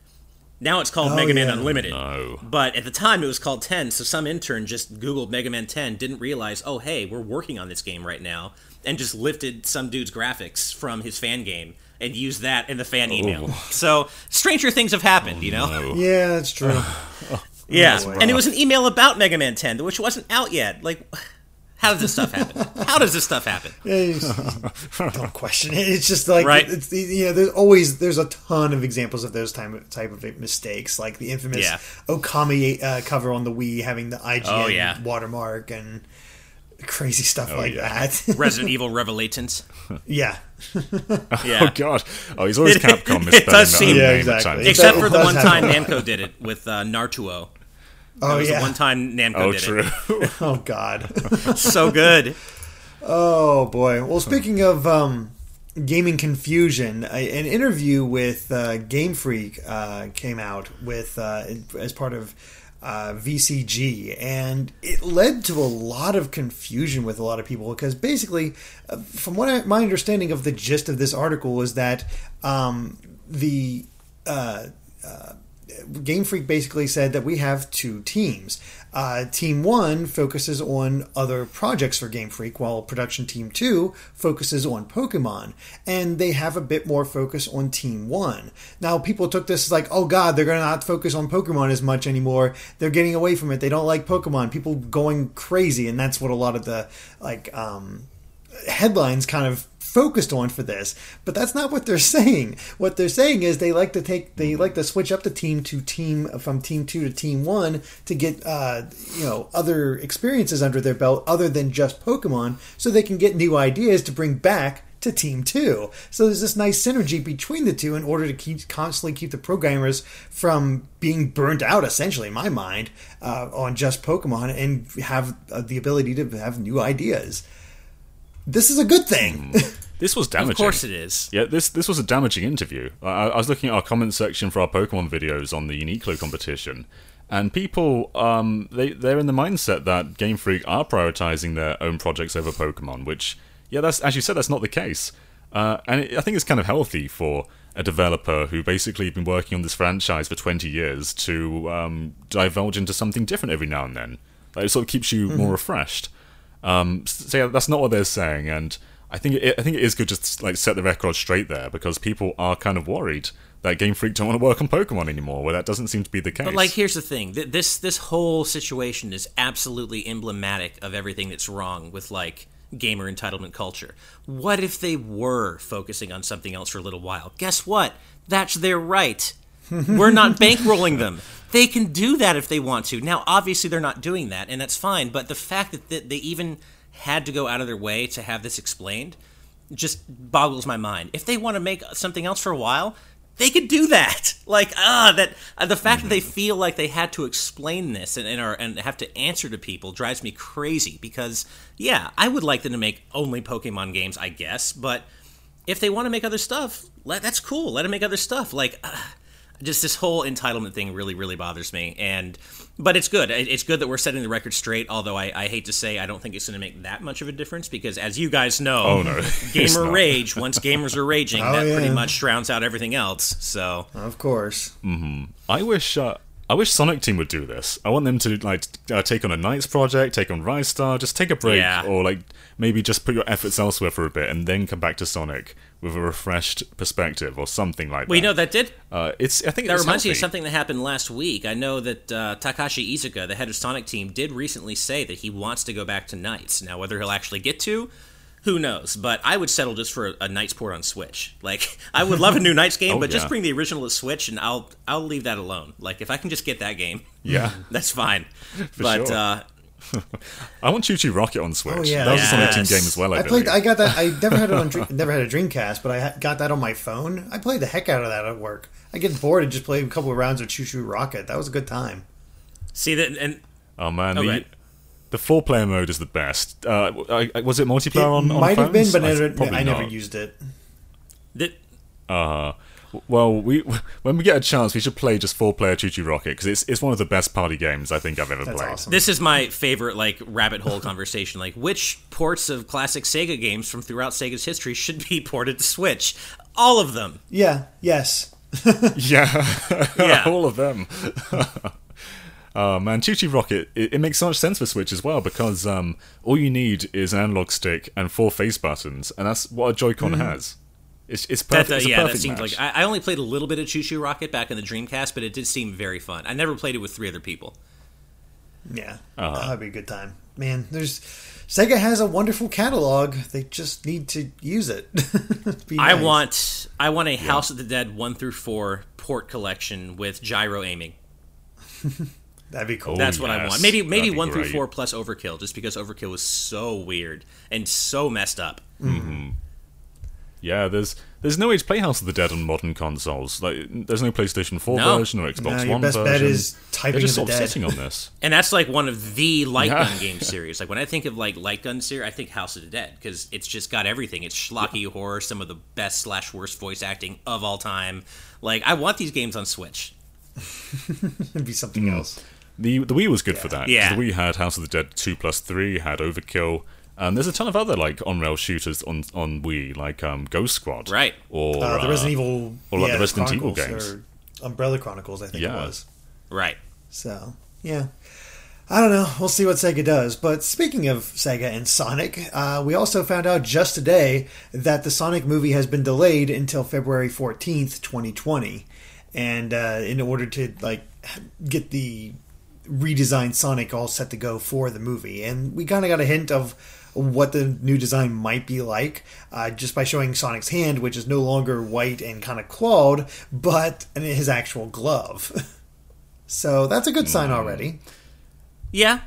Now it's called Oh, Mega Man yeah. Unlimited. No. But at the time it was called 10, so some intern just Googled Mega Man 10, didn't realize, oh, hey, we're working on this game right now, and just lifted some dude's graphics from his fan game and used that in the fan email. Oh. So stranger things have happened, you know? Oh, no. Yeah, that's true. Yeah, Oh, and it was an email about Mega Man 10, which wasn't out yet. Like, how does this stuff happen? How does this stuff happen? Yeah, you don't question it. It's just like Right. it's you know there's always there's a ton of examples of those type type of mistakes, like the infamous Yeah. Okami uh, cover on the Wii having the IGN Oh, yeah. watermark and crazy stuff like yeah. that. Resident Evil Revelatants. yeah, Yeah. Oh god. Oh, he's always Capcom It misspelling does seem- Yeah, exactly. times. It Except does- for the one have time. Namco did it with uh, Nartuo. That oh was yeah, the one time Namco Oh, did true. oh god. So good. Oh boy. Well, speaking of um, gaming confusion, a, an interview with uh, Game Freak uh, came out with uh, as part of uh, VCG, and it led to a lot of confusion with a lot of people because basically, uh, from what I, my understanding of the gist of this article is that um, the uh, Game Freak basically said that we have two teams. Uh, team one focuses on other projects for Game Freak, while production team two focuses on Pokemon, and they have a bit more focus on team one. Now, people took this as like, oh god, they're going to not focus on Pokemon as much anymore. They're getting away from it. They don't like Pokemon. People going crazy, and that's what a lot of the like um, headlines kind of focused on for this but that's not what they're saying. What they're saying is they like to take they like to switch up the team to team from team 2 to team 1 to get uh you know other experiences under their belt other than just pokemon so they can get new ideas to bring back to team 2 so there's this nice synergy between the two in order to keep constantly keep the programmers from being burnt out essentially in my mind uh, on just pokemon and have uh, the ability to have new ideas. This is a good thing. This was damaging. Of course it is. Yeah, this this was a damaging interview. I, I was looking at our comment section for our Pokemon videos on the Uniqlo competition, and people um, they they're in the mindset that Game Freak are prioritizing their own projects over Pokemon. Which, yeah, that's as you said, that's not the case. Uh, and it, I think it's kind of healthy for a developer who basically been working on this franchise for 20 years to um, divulge into something different every now and then. Like, it sort of keeps you more refreshed. Um, so yeah, that's not what they're saying, and I think it, I think it is good just to, like set the record straight there because people are kind of worried that Game Freak don't want to work on Pokemon anymore, where that doesn't seem to be the case. But like, here's the thing: Th- this this whole situation is absolutely emblematic of everything that's wrong with like gamer entitlement culture. What if they were focusing on something else for a little while? Guess what? That's their right. We're not bankrolling them. They can do that if they want to. Now, obviously, they're not doing that, and that's fine. But the fact that th- they even had to go out of their way to have this explained just boggles my mind. If they want to make something else for a while, they could do that. Like ah, that uh, the fact that they feel like they had to explain this and and, are, and have to answer to people drives me crazy. Because yeah, I would like them to make only Pokemon games, I guess. But if they want to make other stuff, let that's cool. Let them make other stuff. Like. Uh, just this whole entitlement thing really really bothers me and but it's good it's good that we're setting the record straight although i, I hate to say i don't think it's going to make that much of a difference because as you guys know Oh, no. Gamer rage once gamers are raging Oh, that pretty much drowns out everything else so of course. Hmm. I wish uh, I wish Sonic Team would do this. I want them to like uh, take on a NiGHTS project, take on Ristar, just take a break, Yeah. or like maybe just put your efforts elsewhere for a bit and then come back to Sonic with a refreshed perspective or something like that. well you know that did uh, it's I think that reminds me of something that happened last week. I know that uh, Takashi Iizuka, the head of Sonic Team, did recently say that he wants to go back to NiGHTS. Now, whether he'll actually get to, who knows? But I would settle just for a, a NiGHTS port on Switch. Like, I would love a new NiGHTS game, Oh, but just bring the original to Switch, and I'll I'll leave that alone. Like, if I can just get that game, Yeah. that's fine. but sure. uh, I want ChuChu Rocket on Switch. Oh, yeah. that was a Sonic Team game as well. I, I played. I got that. I never had it on. Dream, never had a Dreamcast, but I got that on my phone. I played the heck out of that at work. I get bored and just play a couple of rounds of ChuChu Rocket. That was a good time. see that, and Oh man, Okay. the the four player mode is the best. Uh, I, I- was it multiplayer It on, on might have been, phones? but I- never, probably I never used it. that Uh, Well, we when we get a chance, we should play just four-player ChuChu Rocket because it's it's one of the best party games I think I've ever That's played. awesome. This is my favorite like rabbit hole conversation. Like which ports of classic Sega games from throughout Sega's history should be ported to Switch? All of them. Yeah. Yes. Yeah, Yeah. all of them. oh man, ChuChu Rocket, it, it makes so much sense for Switch as well because um, all you need is an analog stick and four face buttons, and that's what a Joy-Con has. It's it's That, perfect. uh, it's a yeah, that perfect seems match. like I, I only played a little bit of ChuChu Rocket back in the Dreamcast, but it did seem very fun. I never played it with three other people. Yeah. Uh-huh. That'd be a good time. Man, there's Sega has a wonderful catalog. They just need to use it. Be I nice. want I want a House of the Dead one through four port collection with gyro aiming. That'd be cool. Oh, That's what I want. Maybe maybe That'd be one through four plus Overkill, just because Overkill was so weird and so messed up. Yeah, there's there's no way to play House of the Dead on modern consoles. Like, there's no PlayStation 4 No. version or Xbox No, One your best version. bet is They're typing just of the sort of dead. sitting on this. And that's like one of the light Yeah. gun game series. Like when I think of like light gun series, I think House of the Dead because it's just got everything. It's schlocky horror, some of the best slash worst voice acting of all time. Like I want these games on Switch. It'd be something Hmm. else. The the Wii was good for that. Yeah. The Wii had House of the Dead two plus three, had Overkill. Um, there's a ton of other like on rail shooters on on Wii, like um, Ghost Squad, Right. Or Uh, the uh, Resident Evil, or like yeah, the Resident Evil games. or Umbrella Chronicles, I think it was. Right. So yeah, I don't know. We'll see what Sega does. But speaking of Sega and Sonic, uh, we also found out just today that the Sonic movie has been delayed until February fourteenth, twenty twenty, and uh, in order to like get the redesigned Sonic all set to go for the movie, and we kind of got a hint of what the new design might be like uh, just by showing Sonic's hand, which is no longer white and kind of clawed, but his actual glove. so that's a good sign already. Yeah.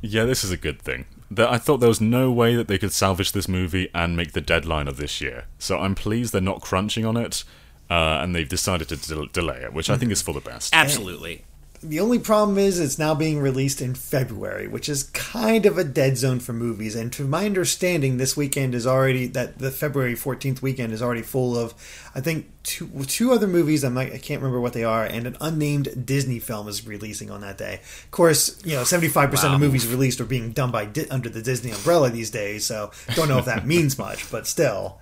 Yeah, this is a good thing. I thought there was no way that they could salvage this movie and make the deadline of this year. So I'm pleased they're not crunching on it, uh, and they've decided to del- delay it, which I think is for the best. Absolutely. The only problem is it's now being released in February, which is kind of a dead zone for movies. And to my understanding, this weekend is already that the February fourteenth weekend is already full of, I think two two other movies. I'm like I can't remember what they are, and an unnamed Disney film is releasing on that day. Of course, you know seventy five percent of movies released are being done by under the Disney umbrella these days. So don't know if that means much, but still,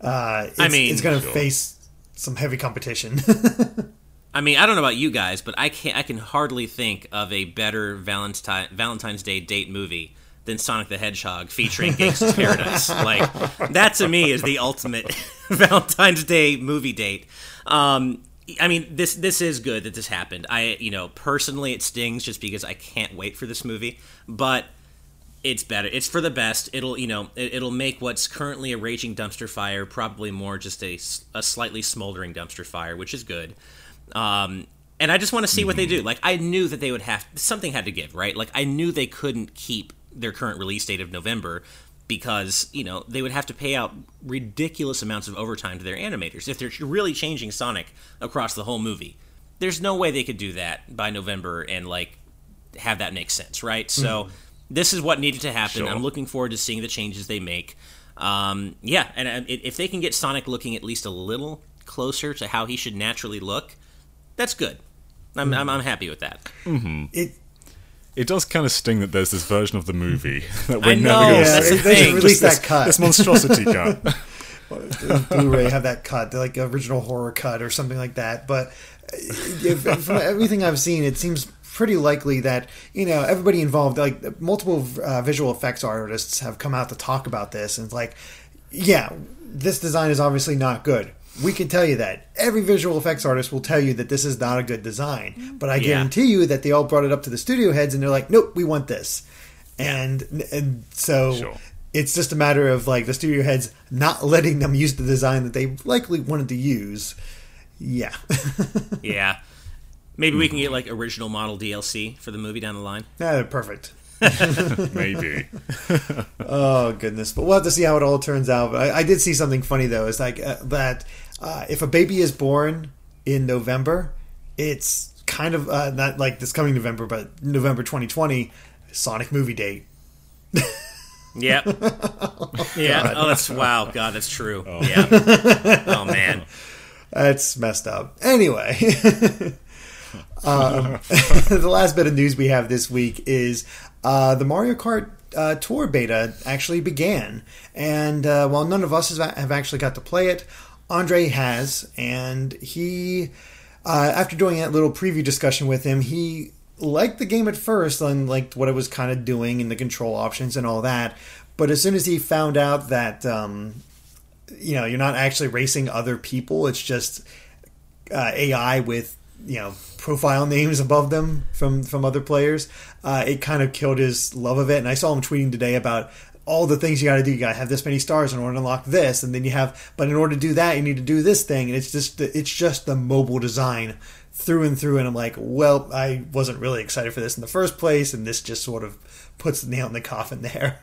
uh, it's, I mean, it's going to sure. face some heavy competition. I mean, I don't know about you guys, but I can I can hardly think of a better Valentine Valentine's Day date movie than Sonic the Hedgehog featuring Gangsta's Paradise. Like that to me is the ultimate Valentine's Day movie date. Um, I mean, this this is good that this happened. I you know personally it stings just because I can't wait for this movie, but it's better. It's for the best. It'll you know it, it'll make what's currently a raging dumpster fire probably more just a a slightly smoldering dumpster fire, which is good. Um, and I just want to see what they do. Like I knew that they would have something had to give, right? Like I knew they couldn't keep their current release date of November because you know they would have to pay out ridiculous amounts of overtime to their animators if they're really changing Sonic across the whole movie. There's no way they could do that by November and like have that make sense, right? So this is what needed to happen. Sure. I'm looking forward to seeing the changes they make. Um, yeah, and uh, if they can get Sonic looking at least a little closer to how he should naturally look, that's good. I'm, I'm, I'm happy with that. it It does kind of sting that there's this version of the movie that we're know, never going to yeah, that's see. they should release Just that cut. This monstrosity cut. Blu-ray have that cut, the like original horror cut or something like that. But uh, if, from everything I've seen, it seems pretty likely that you know everybody involved, like multiple uh, visual effects artists, have come out to talk about this, and it's like, yeah, this design is obviously not good. We can tell you that every visual effects artist will tell you that this is not a good design. But I Yeah. guarantee you that they all brought it up to the studio heads, and they're like, "Nope, we want this." And and so Sure. it's just a matter of like the studio heads not letting them use the design that they likely wanted to use. Yeah. Yeah. Maybe we can get like original model DLC for the movie down the line. Ah, perfect. Maybe. Oh goodness, but we'll have to see how it all turns out. But I, I did see something funny though. It's like uh, that uh, if a baby is born in November, it's kind of uh, not like this coming November, but November 2020, Sonic movie date. Yep. yeah. Oh, that's wow. God, that's true. Yeah. oh man. That's messed up. Anyway, um, the last bit of news we have this week is uh, the Mario Kart uh, Tour beta actually began, and uh, while none of us have actually got to play it, Andre has, and he, uh, after doing that little preview discussion with him, he liked the game at first and liked what it was kind of doing and the control options and all that. But as soon as he found out that um, you know you're not actually racing other people, it's just uh, AI with you know profile names above them from from other players. Uh, it kind of killed his love of it. And I saw him tweeting today about all the things you got to do. You got to have this many stars in order to unlock this, and then you have. But in order to do that, you need to do this thing, and it's just the, it's just the mobile design through and through. And I'm like, well, I wasn't really excited for this in the first place, and this just sort of puts the nail in the coffin there.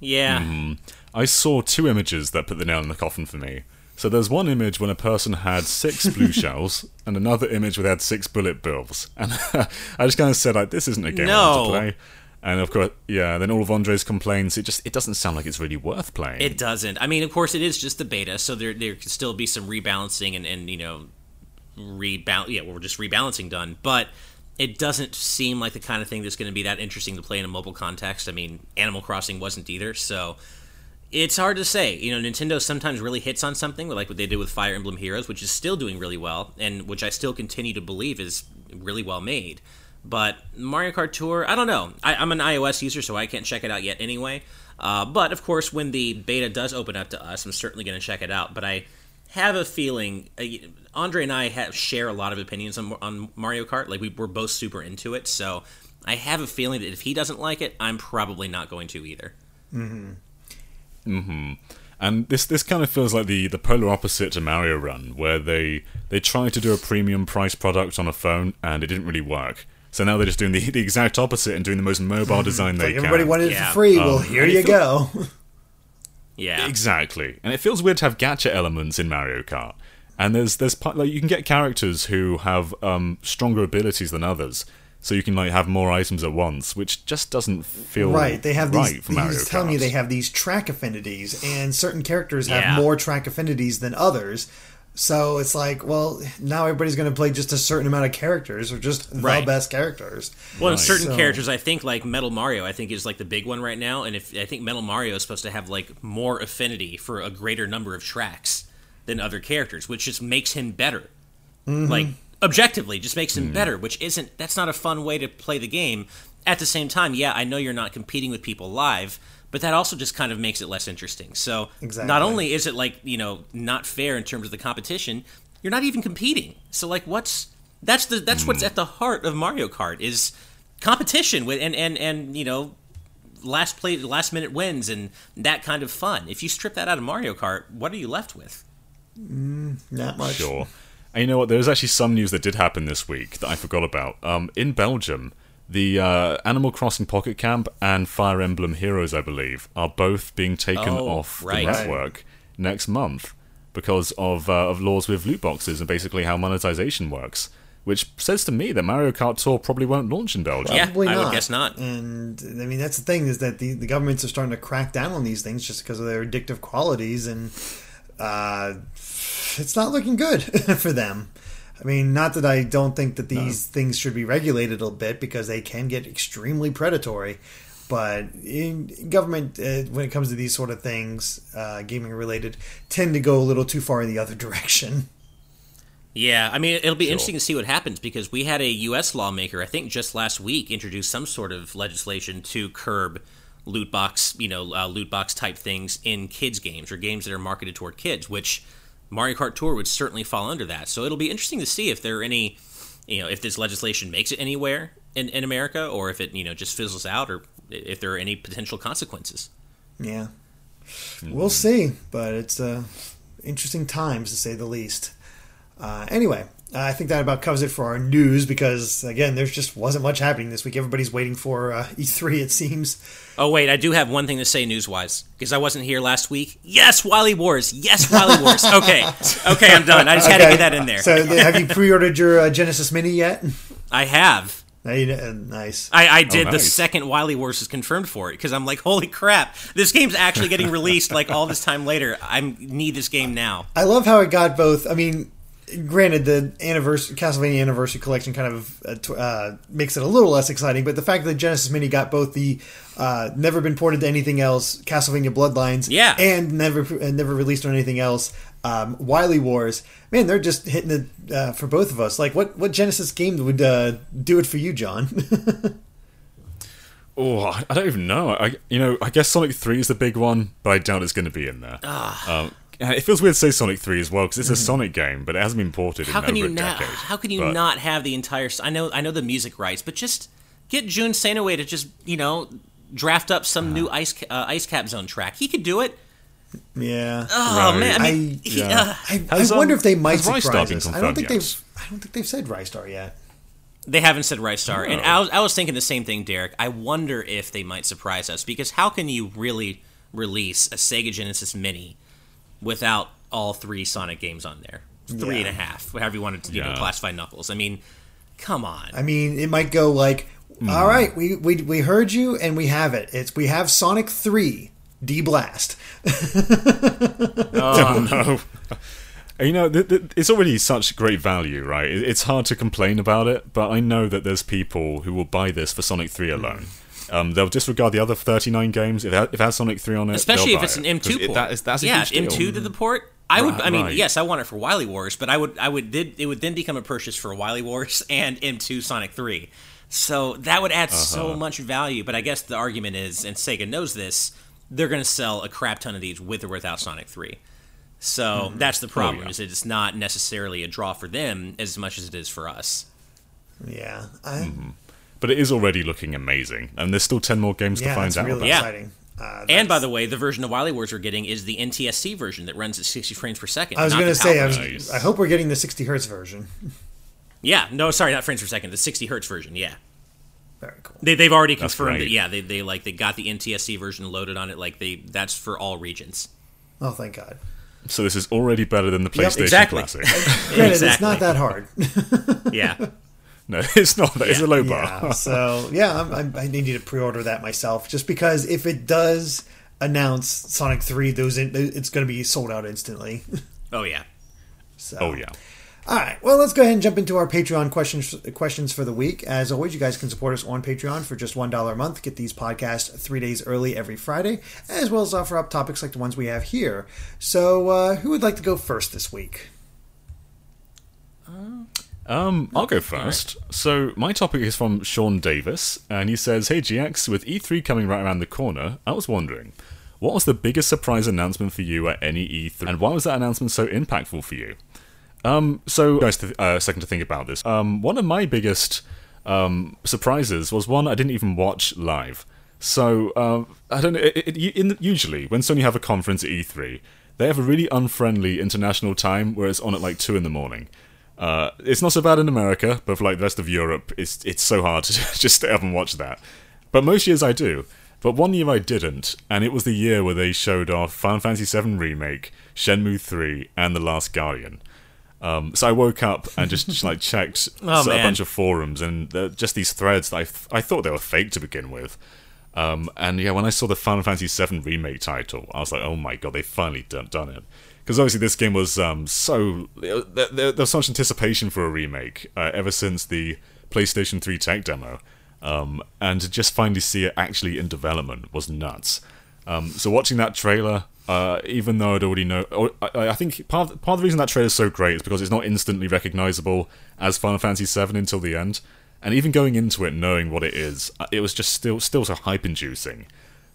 Yeah. Mm-hmm. I saw two images that put the nail in the coffin for me. So there's one image when a person had six blue shells, and another image where they had six bullet bills. And I just kind of said, like, this isn't a game no. I want to play. And of course, yeah. Then all of Andre's complaints. It just it doesn't sound like it's really worth playing. It doesn't. I mean, of course, it is just the beta, so there there could still be some rebalancing and and you know, rebalance. Yeah, we're just rebalancing done, but it doesn't seem like the kind of thing that's going to be that interesting to play in a mobile context. I mean, Animal Crossing wasn't either, so it's hard to say. You know, Nintendo sometimes really hits on something, like what they did with Fire Emblem Heroes, which is still doing really well, and which I still continue to believe is really well made. But Mario Kart Tour, I don't know. I, am an iOS user, so I can't check it out yet anyway. Uh, but of course, when the beta does open up to us, I'm certainly going to check it out. But I have a feeling uh, Andre and I have, share a lot of opinions on, on Mario Kart. Like we, we're both super into it, so I have a feeling that if he doesn't like it, I'm probably not going to either. Mm-hmm. Mm-hmm. And this this kind of feels like the, the polar opposite to Mario Run, where they they tried to do a premium price product on a phone and it didn't really work. So now they're just doing the, the exact opposite and doing the most mobile design they like can. Everybody wanted yeah. it for free. Um, well, here you go. yeah, exactly. And it feels weird to have gacha elements in Mario Kart. And there's there's like you can get characters who have um, stronger abilities than others so you can like have more items at once, which just doesn't feel right. They have right these. For Mario he's telling you they have these track affinities, and certain characters have yeah. more track affinities than others. So it's like, well, now everybody's going to play just a certain amount of characters, or just the right. best characters. Well, right. certain so. characters, I think, like Metal Mario, I think is like the big one right now, and if I think Metal Mario is supposed to have like more affinity for a greater number of tracks than other characters, which just makes him better. Mm-hmm. Like objectively just makes him mm. better which isn't that's not a fun way to play the game at the same time yeah i know you're not competing with people live but that also just kind of makes it less interesting so exactly. not only is it like you know not fair in terms of the competition you're not even competing so like what's that's the that's mm. what's at the heart of mario kart is competition with and and and you know last play last minute wins and that kind of fun if you strip that out of mario kart what are you left with mm, not much sure and you know what? There was actually some news that did happen this week that I forgot about. Um, in Belgium, the uh, Animal Crossing Pocket Camp and Fire Emblem Heroes, I believe, are both being taken oh, off right. the network next month because of uh, of laws with loot boxes and basically how monetization works. Which says to me that Mario Kart Tour probably won't launch in Belgium. Probably yeah, I would guess not. And I mean, that's the thing is that the, the governments are starting to crack down on these things just because of their addictive qualities and uh, it's not looking good for them. I mean, not that I don't think that these no. things should be regulated a bit because they can get extremely predatory. But in government, uh, when it comes to these sort of things, uh, gaming related, tend to go a little too far in the other direction. Yeah, I mean, it'll be sure. interesting to see what happens because we had a U.S. lawmaker, I think just last week, introduce some sort of legislation to curb loot box, you know, uh, loot box type things in kids games or games that are marketed toward kids, which Mario Kart Tour would certainly fall under that. So it'll be interesting to see if there are any, you know, if this legislation makes it anywhere in, in America or if it, you know, just fizzles out or if there are any potential consequences. Yeah. We'll see, but it's uh, interesting times to say the least. Uh, anyway, I think that about covers it for our news because again, there just wasn't much happening this week. Everybody's waiting for uh, E3, it seems. Oh wait, I do have one thing to say news-wise because I wasn't here last week. Yes, Wily Wars. Yes, Wily Wars. Okay, okay, I'm done. I just okay. had to get that in there. So, have you pre-ordered your uh, Genesis Mini yet? I have. Hey, uh, nice. I, I did the nice. second Wily Wars is confirmed for it because I'm like, holy crap, this game's actually getting released like all this time later. I need this game now. I love how it got both. I mean, granted, the anniversary Castlevania Anniversary Collection kind of uh, tw- uh, makes it a little less exciting, but the fact that Genesis Mini got both the uh, never been ported to anything else Castlevania Bloodlines, Yeah. and never uh, never released on anything else um, Wily Wars, man, they're just hitting it uh, for both of us. Like, what what Genesis game would uh, do it for you, John? Oh, I I don't even know. I, you know, I guess Sonic Three is the big one, but I doubt it's going to be in there. Ah. Um, and it feels weird to say Sonic Three as well because it's a Sonic game, but it hasn't been ported Mm-hmm. How in can over you a not? decade. How can you But- not have the entire? s- I know, I know the music rights, but just get Jun Senoue to just you know draft up some new ice Ca- uh, ice cap zone track. He could do it. yeah. Oh Right. man, I mean, I- he, yeah. uh, I, Has, I wonder um, if they might has Ristar surprise been us. I don't confirmed think yet? they've. I don't think they've said Ristar yet. They haven't said Ristar, and I was, I was thinking the same thing, Derek. I wonder if they might surprise us because how can you really release a Sega Genesis Mini without all three Sonic games on there? Three and a half, however you wanted to you know, Yeah. classify Knuckles. I mean, come on. I mean, it might go like, Hmm. all right, we, we we heard you and we have it. It's we have Sonic Three D Blast. Oh no. You know, th- th- it's already such great value, right? It- It's hard to complain about it, but I know that there's people who will buy this for Sonic 3 alone. Um, they'll disregard the other 39 games if it, ha- if it has Sonic 3 on it. Especially they'll if it's an M2 it- port. that is, that's a yeah, huge. M2 to the port. I would. Right, I mean, right. yes, I want it for Wily Wars, but I would. I would. Did it would then become a purchase for Wily Wars and M2 Sonic 3. So that would add Uh-huh. so much value. But I guess the argument is, and Sega knows this, they're going to sell a crap ton of these with or without Sonic 3. So that's the problem. Oh, yeah. Is it's not necessarily a draw for them as much as it is for us. Yeah, I, Mm-hmm. But it is already looking amazing, and there's still 10 more games yeah, to find that's out really about. Yeah. exciting. Uh, And by the way, the version of Wily Wars we're getting is the NTSC version that runs at 60 frames per second. I was going to say, I, was. Nice. I hope we're getting the 60 hertz version. Yeah, no, sorry, not frames per second. The 60 hertz version. Yeah, Very cool. they they've already confirmed great. that. Yeah, they, they like they got the NTSC version loaded on it. Like they that's for all regions. Oh, thank God. So this is already better than the PlayStation exactly. Classic. Granted, it's not that hard. Yeah, no, it's not. It's a low bar. yeah, bar. so yeah, I'm, I'm, I need to pre-order that myself, just because if it does announce Sonic Three, those in, it's going to be sold out instantly. oh yeah. So. oh, yeah. All right. Well, let's go ahead and jump into our Patreon questions questions for the week. As always, you guys can support us on Patreon for just one dollar a month. Get these podcasts three days early every Friday, as well as offer up topics like the ones we have here. So, uh, who would like to go first this week? Um, I'll go first. So my topic is from Sean Davis, and he says, "Hey GX, with E3 coming right around the corner, I was wondering, what was the biggest surprise announcement for you at any E3, and why was that announcement so impactful for you?" Um, so guys, th- uh, a second to think about this. Um, one of my biggest um, surprises was one I didn't even watch live. So um, I don't know. It, it- in, usually, when Sony have a conference at E3, they have a really unfriendly international time where it's on at like two in the morning. Uh, it's not so bad in America, but for like the rest of Europe, it's it's so hard to just stay up and watch that. But most years I do. But one year I didn't, and it was the year where they showed off Final Fantasy VII Remake, Shenmue 3, and The Last Guardian. Um, so I woke up and just, just, like checked Oh, so- a bunch of forums and just these threads that I, th- I thought they were fake to begin with. Um, and yeah, when I saw the Final Fantasy VII remake title, I was like, oh my god, they finally done, done it. Because obviously this game was um, so there, there, was so much anticipation for a remake uh, ever since the PlayStation 3 tech demo, um, and to just finally see it actually in development was nuts. Um, so watching that trailer, uh, even though I'd already know, or, I, I think part of, part of the reason that trailer is so great is because it's not instantly recognizable as Final Fantasy VII until the end, and even going into it knowing what it is, uh, it was just still still so hype inducing.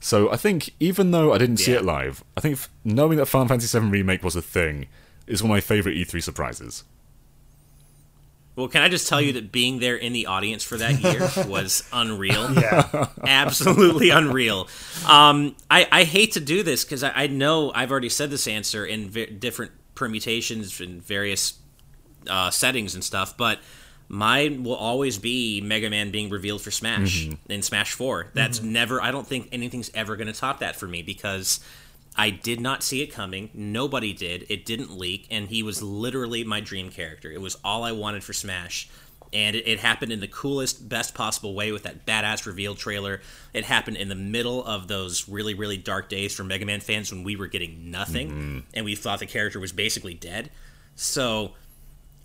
So I think even though I didn't see it live, I think knowing that Final Fantasy VII remake was a thing is one of my favorite E3 surprises. Well, can I just tell you that being there in the audience for that year was unreal? Yeah, absolutely unreal. Um, I, I hate to do this because I, I know I've already said this answer in v- different permutations in various uh, settings and stuff, but mine will always be Mega Man being revealed for Smash in Smash 4. That's never, I don't think anything's ever going to top that for me because I did not see it coming. Nobody did. It didn't leak, and he was literally my dream character. It was all I wanted for Smash. and it, it, happened in the coolest, best possible way with that badass reveal trailer. It happened in the middle of those really, really dark days for Mega Man fans when we were getting nothing, mm-hmm. and we thought the character was basically dead. So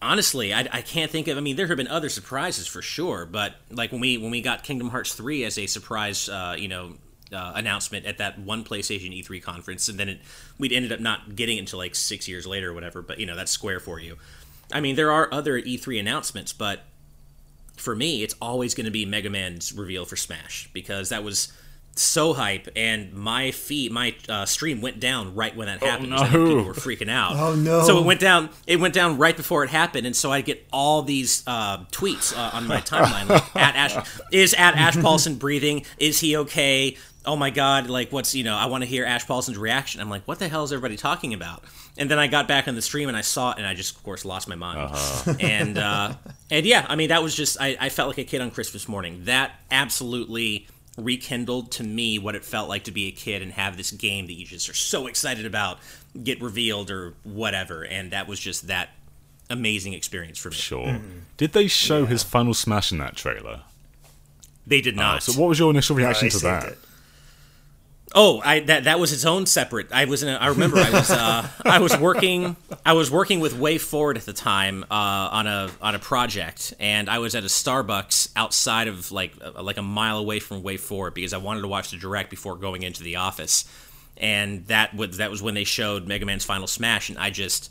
honestly, I, I, can't think of. I mean, there have been other surprises for sure, but like when we when we got Kingdom Hearts three as a surprise, uh, you know, uh, announcement at that one PlayStation E3 conference, and then it, we'd ended up not getting it until like six years later or whatever. But you know, that's Square for you. I mean, there are other E3 announcements, but for me, it's always going to be Mega Man's reveal for Smash because that was so hype, and my feed, my uh, stream went down right when that oh, happened. Oh, no. People were freaking out. Oh no! So it went down. It went down right before it happened, and so I get all these uh, tweets uh, on my timeline like at Ash is at Ash Paulson breathing? Is he okay? Oh my god! Like what's you know? I want to hear Ash Paulson's reaction. I'm like, what the hell is everybody talking about? And then I got back on the stream and I saw it, and I just of course lost my mind. Uh-huh. And uh, and yeah, I mean that was just I, I felt like a kid on Christmas morning. That absolutely rekindled to me what it felt like to be a kid and have this game that you just are so excited about get revealed or whatever. And that was just that amazing experience for me. Sure. Mm-hmm. Did they show yeah. his final smash in that trailer? They did not. Uh, so what was your initial reaction no, to that? It. Oh, I that that was its own separate. I was in. A, I remember I was uh, I was working I was working with WayForward at the time uh, on a on a project, and I was at a Starbucks outside of like uh, like a mile away from WayForward because I wanted to watch the direct before going into the office, and that was that was when they showed Mega Man's Final Smash, and I just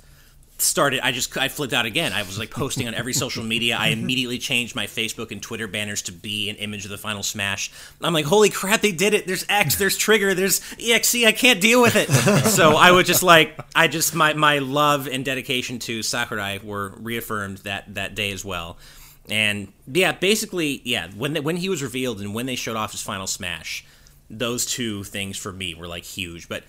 started i just i flipped out again. I was like posting on every social media. I immediately changed my facebook and twitter banners to be an image of the final smash. I'm like holy crap they did it. There's x there's trigger there's exe i can't deal with it. So i would just like i just my my love and dedication to sakurai were reaffirmed that that day as well. And yeah basically yeah when when he was revealed and when they showed off his final smash those two things for me were like huge. But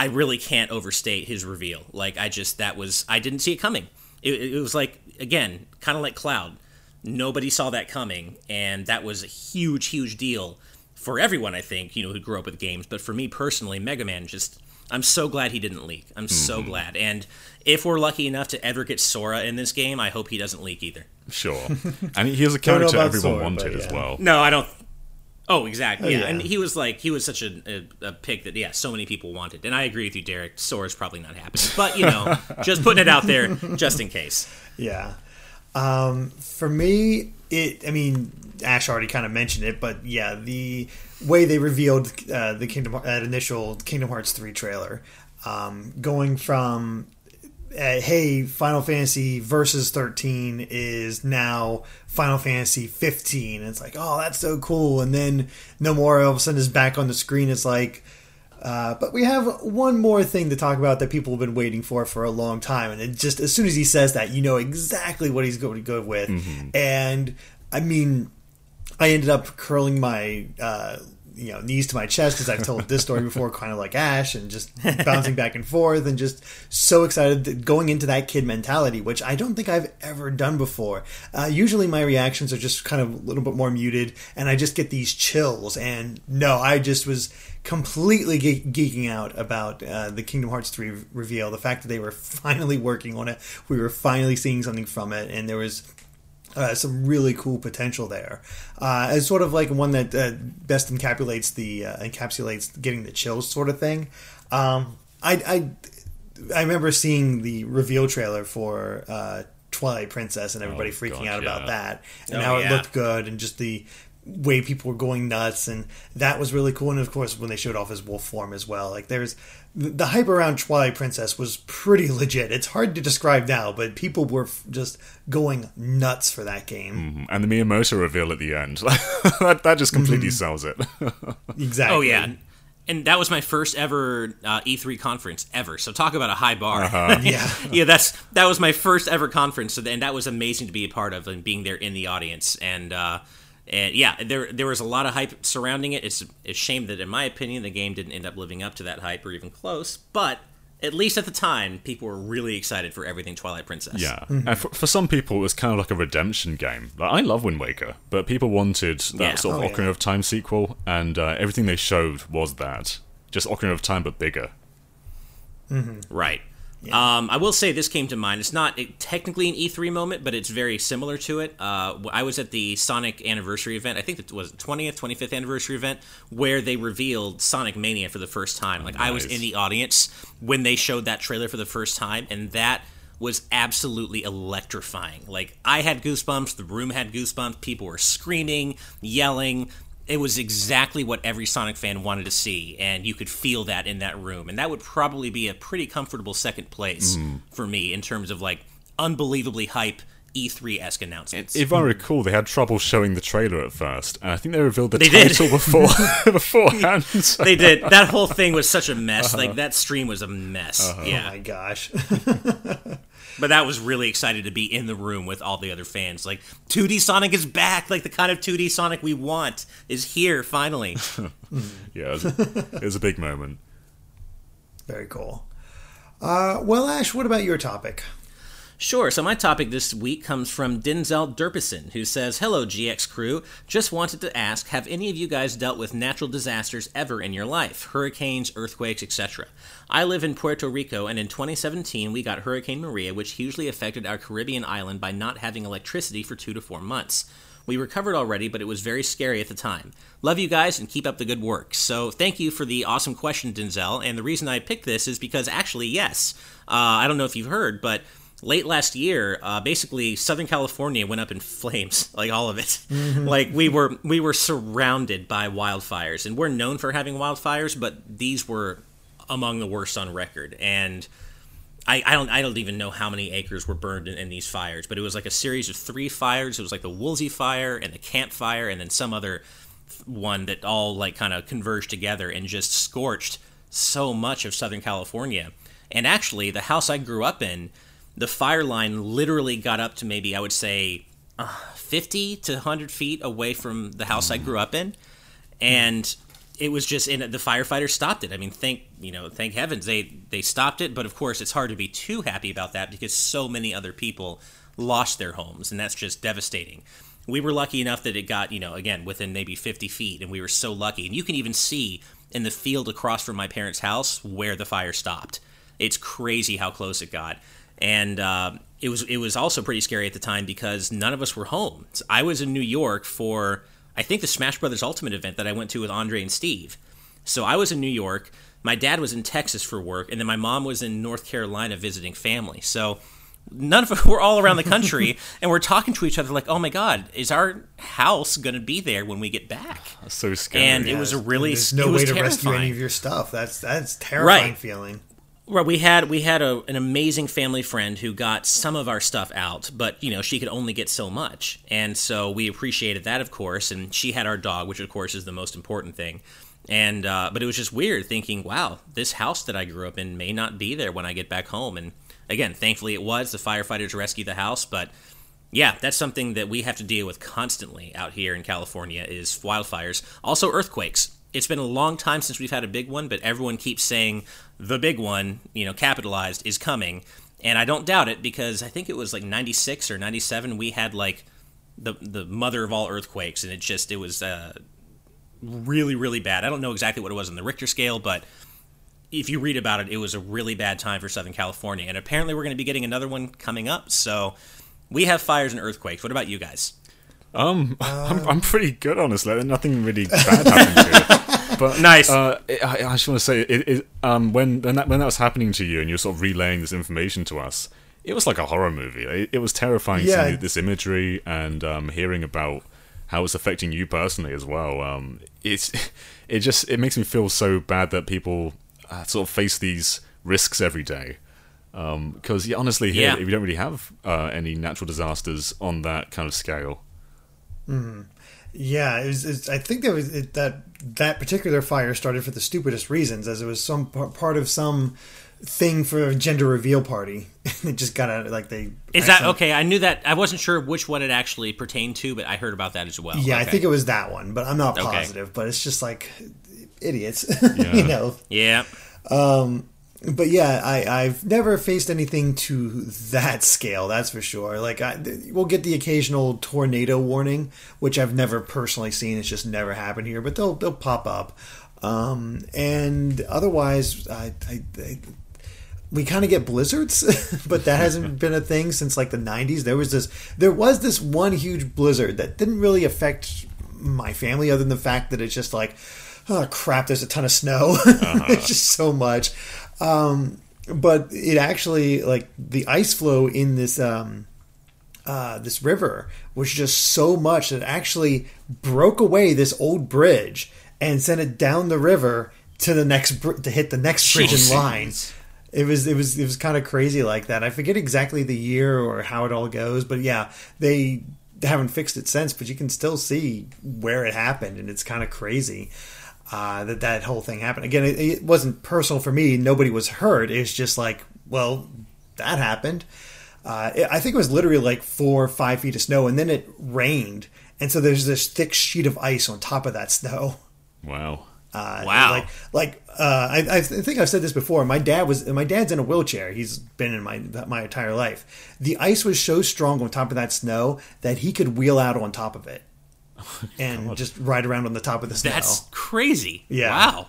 I really can't overstate his reveal. Like I just that was I didn't see it coming. It, it was like again, kind of like Cloud. Nobody saw that coming, and that was a huge, huge deal for everyone. I think you know who grew up with games, but for me personally, Mega Man just. I'm so glad he didn't leak. I'm mm-hmm. so glad. And if we're lucky enough to ever get Sora in this game, I hope he doesn't leak either. Sure. and he has a character everyone Sora, wanted yeah. as well. No, I don't. Oh, exactly. Oh, yeah. yeah. and he was like he was such a, a, a, pick that yeah, so many people wanted. And I agree with you, Derek. Sora's probably not happening, but you know, just putting it out there just in case. Yeah. Um, for me, it. I mean, Ash already kind of mentioned it, but yeah, the way they revealed uh, the Kingdom that initial Kingdom Hearts three trailer, um, going from uh, hey, Final Fantasy Versus 13 is now Final Fantasy 15. And it's like, oh, that's so cool. And then Nomura all of a sudden is back on the screen. It's like, uh, but we have one more thing to talk about that people have been waiting for for a long time. And it just, as soon as he says that, you know exactly what he's going to go with. Mm-hmm. And I mean, I ended up curling my uh, you know knees to my chest because I've told this story before, kind of like Ash, and just bouncing back and forth, and just so excited going into that kid mentality, which I don't think I've ever done before. Uh, usually, my reactions are just kind of a little bit more muted, and I just get these chills. And no, I just was completely ge- geeking out about uh, the Kingdom Hearts 3 reveal. The fact that they were finally working on it, we were finally seeing something from it, and there was uh, some really cool potential there. Uh, it's sort of like one that uh, best encapsulates the uh, encapsulates getting the chills sort of thing. Um, I, I, I remember seeing the reveal trailer for uh, Twilight Princess and everybody oh, freaking out yeah. about that and oh, how yeah. it looked good and just the way people were going nuts and that was really cool and of course when they showed off his wolf form as well like there's the hype around Twilight Princess was pretty legit. It's hard to describe now, but people were just going nuts for that game. Mm-hmm. And the Miyamoto reveal at the end, that, that just completely mm-hmm. sells it. exactly. Oh yeah. And that was my first ever uh, E3 conference ever. So talk about a high bar. Uh-huh. yeah, yeah. That's that was my first ever conference, and that was amazing to be a part of and being there in the audience. And uh, and yeah, there there was a lot of hype surrounding it. It's a shame that, in my opinion, the game didn't end up living up to that hype or even close. But at least at the time, people were really excited for everything Twilight Princess. Yeah, mm-hmm. and for, for, some people, it was kind of like a redemption game. Like I love Wind Waker, but people wanted that yeah. sort of oh, Ocarina yeah. of Time sequel, and uh, everything they showed was that just Ocarina of Time but bigger. Mm-hmm. Right. Yeah. Um, I will say this came to mind. It's not technically an E3 moment, but it's very similar to it. Uh, I was at the Sonic anniversary event. I think it was 20th, 25th anniversary event where they revealed Sonic Mania for the first time. Like nice. I was in the audience when they showed that trailer for the first time, and that was absolutely electrifying. Like I had goosebumps, the room had goosebumps, people were screaming, yelling. It was exactly what every Sonic fan wanted to see, and you could feel that in that room. And that would probably be a pretty comfortable second place mm. for me in terms of like unbelievably hype E3 esque announcements. If I recall, they had trouble showing the trailer at first, and I think they revealed the they title did. before beforehand. They did. That whole thing was such a mess. Uh-huh. Like that stream was a mess. Uh-huh. Yeah. Oh my gosh. but that was really excited to be in the room with all the other fans. Like 2D Sonic is back. Like the kind of 2D Sonic we want is here finally. yeah, it was, it was, a big moment. Very cool. Uh, well, Ash, what about your topic? Sure. So my topic this week comes from Denzel Derpison, who says, "Hello, GX crew. Just wanted to ask: Have any of you guys dealt with natural disasters ever in your life? Hurricanes, earthquakes, etc. I live in Puerto Rico, and in 2017 we got Hurricane Maria, which hugely affected our Caribbean island by not having electricity for two to four months." We recovered already, but it was very scary at the time. Love you guys and keep up the good work. So, thank you for the awesome question, Denzel. And the reason I picked this is because actually, yes, uh, I don't know if you've heard, but late last year, uh, basically Southern California went up in flames, like all of it. Mm-hmm. Like we were we were surrounded by wildfires, and we're known for having wildfires, but these were among the worst on record. And I, I don't I don't even know how many acres were burned in, in, these fires, but it was like a series of three fires. It was like the Woolsey fire and the Camp Fire, and then some other one that all like kind of converged together and just scorched so much of Southern California. And actually, the house I grew up in the fire line literally got up to maybe I would say uh, 50 to 100 feet away from the house I grew up in, and it was just in the firefighters stopped it. I mean, thank you know, thank heavens they they stopped it. But of course, it's hard to be too happy about that because so many other people lost their homes, and that's just devastating. We were lucky enough that it got you know again within maybe 50 feet, and we were so lucky. And you can even see in the field across from my parents' house where the fire stopped. It's crazy how close it got and uh, it was it was also pretty scary at the time because none of us were home. So I was in New York for I think the Smash Brothers Ultimate event that I went to with Andre and Steve. So I was in New York. My dad was in Texas for work, and then my mom was in North Carolina visiting family. So none of us were all around the country, and we're talking to each other like, "Oh my God, is our house going to be there when we get back?" So scary. And it was a really there's no way to terrifying. rescue any of your stuff. That's that's terrifying right. feeling. Well, we had we had a, an amazing family friend who got some of our stuff out, but you know she could only get so much, and so we appreciated that, of course. And she had our dog, which of course is the most important thing. And uh, but it was just weird thinking, wow, this house that I grew up in may not be there when I get back home. And again, thankfully it was. The firefighters rescued the house, but yeah, that's something that we have to deal with constantly out here in California is wildfires, also earthquakes it's been a long time since we've had a big one, but everyone keeps saying the big one, you know, capitalized is coming. And I don't doubt it because I think it was like 96 or 97 we had like the the mother of all earthquakes and it just it was uh, really really bad. I don't know exactly what it was on the Richter scale, but if you read about it, it was a really bad time for Southern California. And apparently we're going to be getting another one coming up. So we have fires and earthquakes. What about you guys? Um, I'm, I'm pretty good, honestly. Nothing really bad happened to it. But nice. Uh, I, I, just want to say, it, it, um, when when that when that was happening to you, and you're sort of relaying this information to us, it was like a horror movie. It, it was terrifying yeah. seeing this imagery and um, hearing about how it's affecting you personally as well. Um, it's it just it makes me feel so bad that people uh, sort of face these risks every day. Because um, yeah, honestly, here yeah. we don't really have uh, any natural disasters on that kind of scale. Mm-hmm. Yeah, it was, it, I think that was it, that that particular fire started for the stupidest reasons, as it was some part of some thing for a gender reveal party. it just got out like they. Is that okay? I knew that. I wasn't sure which one it actually pertained to, but I heard about that as well. Yeah, okay. I think it was that one, but I'm not positive. Okay. But it's just like idiots, yeah. you know. Yeah. Um, but yeah, I, I've never faced anything to that scale. That's for sure. Like I, we'll get the occasional tornado warning, which I've never personally seen. It's just never happened here, but they'll they'll pop up. Um, and otherwise, I, I, I we kind of get blizzards, but that hasn't been a thing since like the 90s. There was this there was this one huge blizzard that didn't really affect my family other than the fact that it's just like oh crap, there's a ton of snow. Uh-huh. it's just so much. Um, but it actually like the ice flow in this um, uh, this river was just so much that it actually broke away this old bridge and sent it down the river to the next br- to hit the next bridge in line. It was it was it was kind of crazy like that. I forget exactly the year or how it all goes, but yeah, they haven't fixed it since. But you can still see where it happened, and it's kind of crazy uh, that that whole thing happened. Again, it, it wasn't personal for me. Nobody was hurt. It's just like, well, that happened. Uh, it, I think it was literally like four or five feet of snow, and then it rained, and so there's this thick sheet of ice on top of that snow. Wow. Uh, wow. Like, like uh, I, I think I've said this before. My dad was my dad's in a wheelchair. He's been in my my entire life. The ice was so strong on top of that snow that he could wheel out on top of it and God. just ride around on the top of the snow. That's crazy. Yeah. Wow.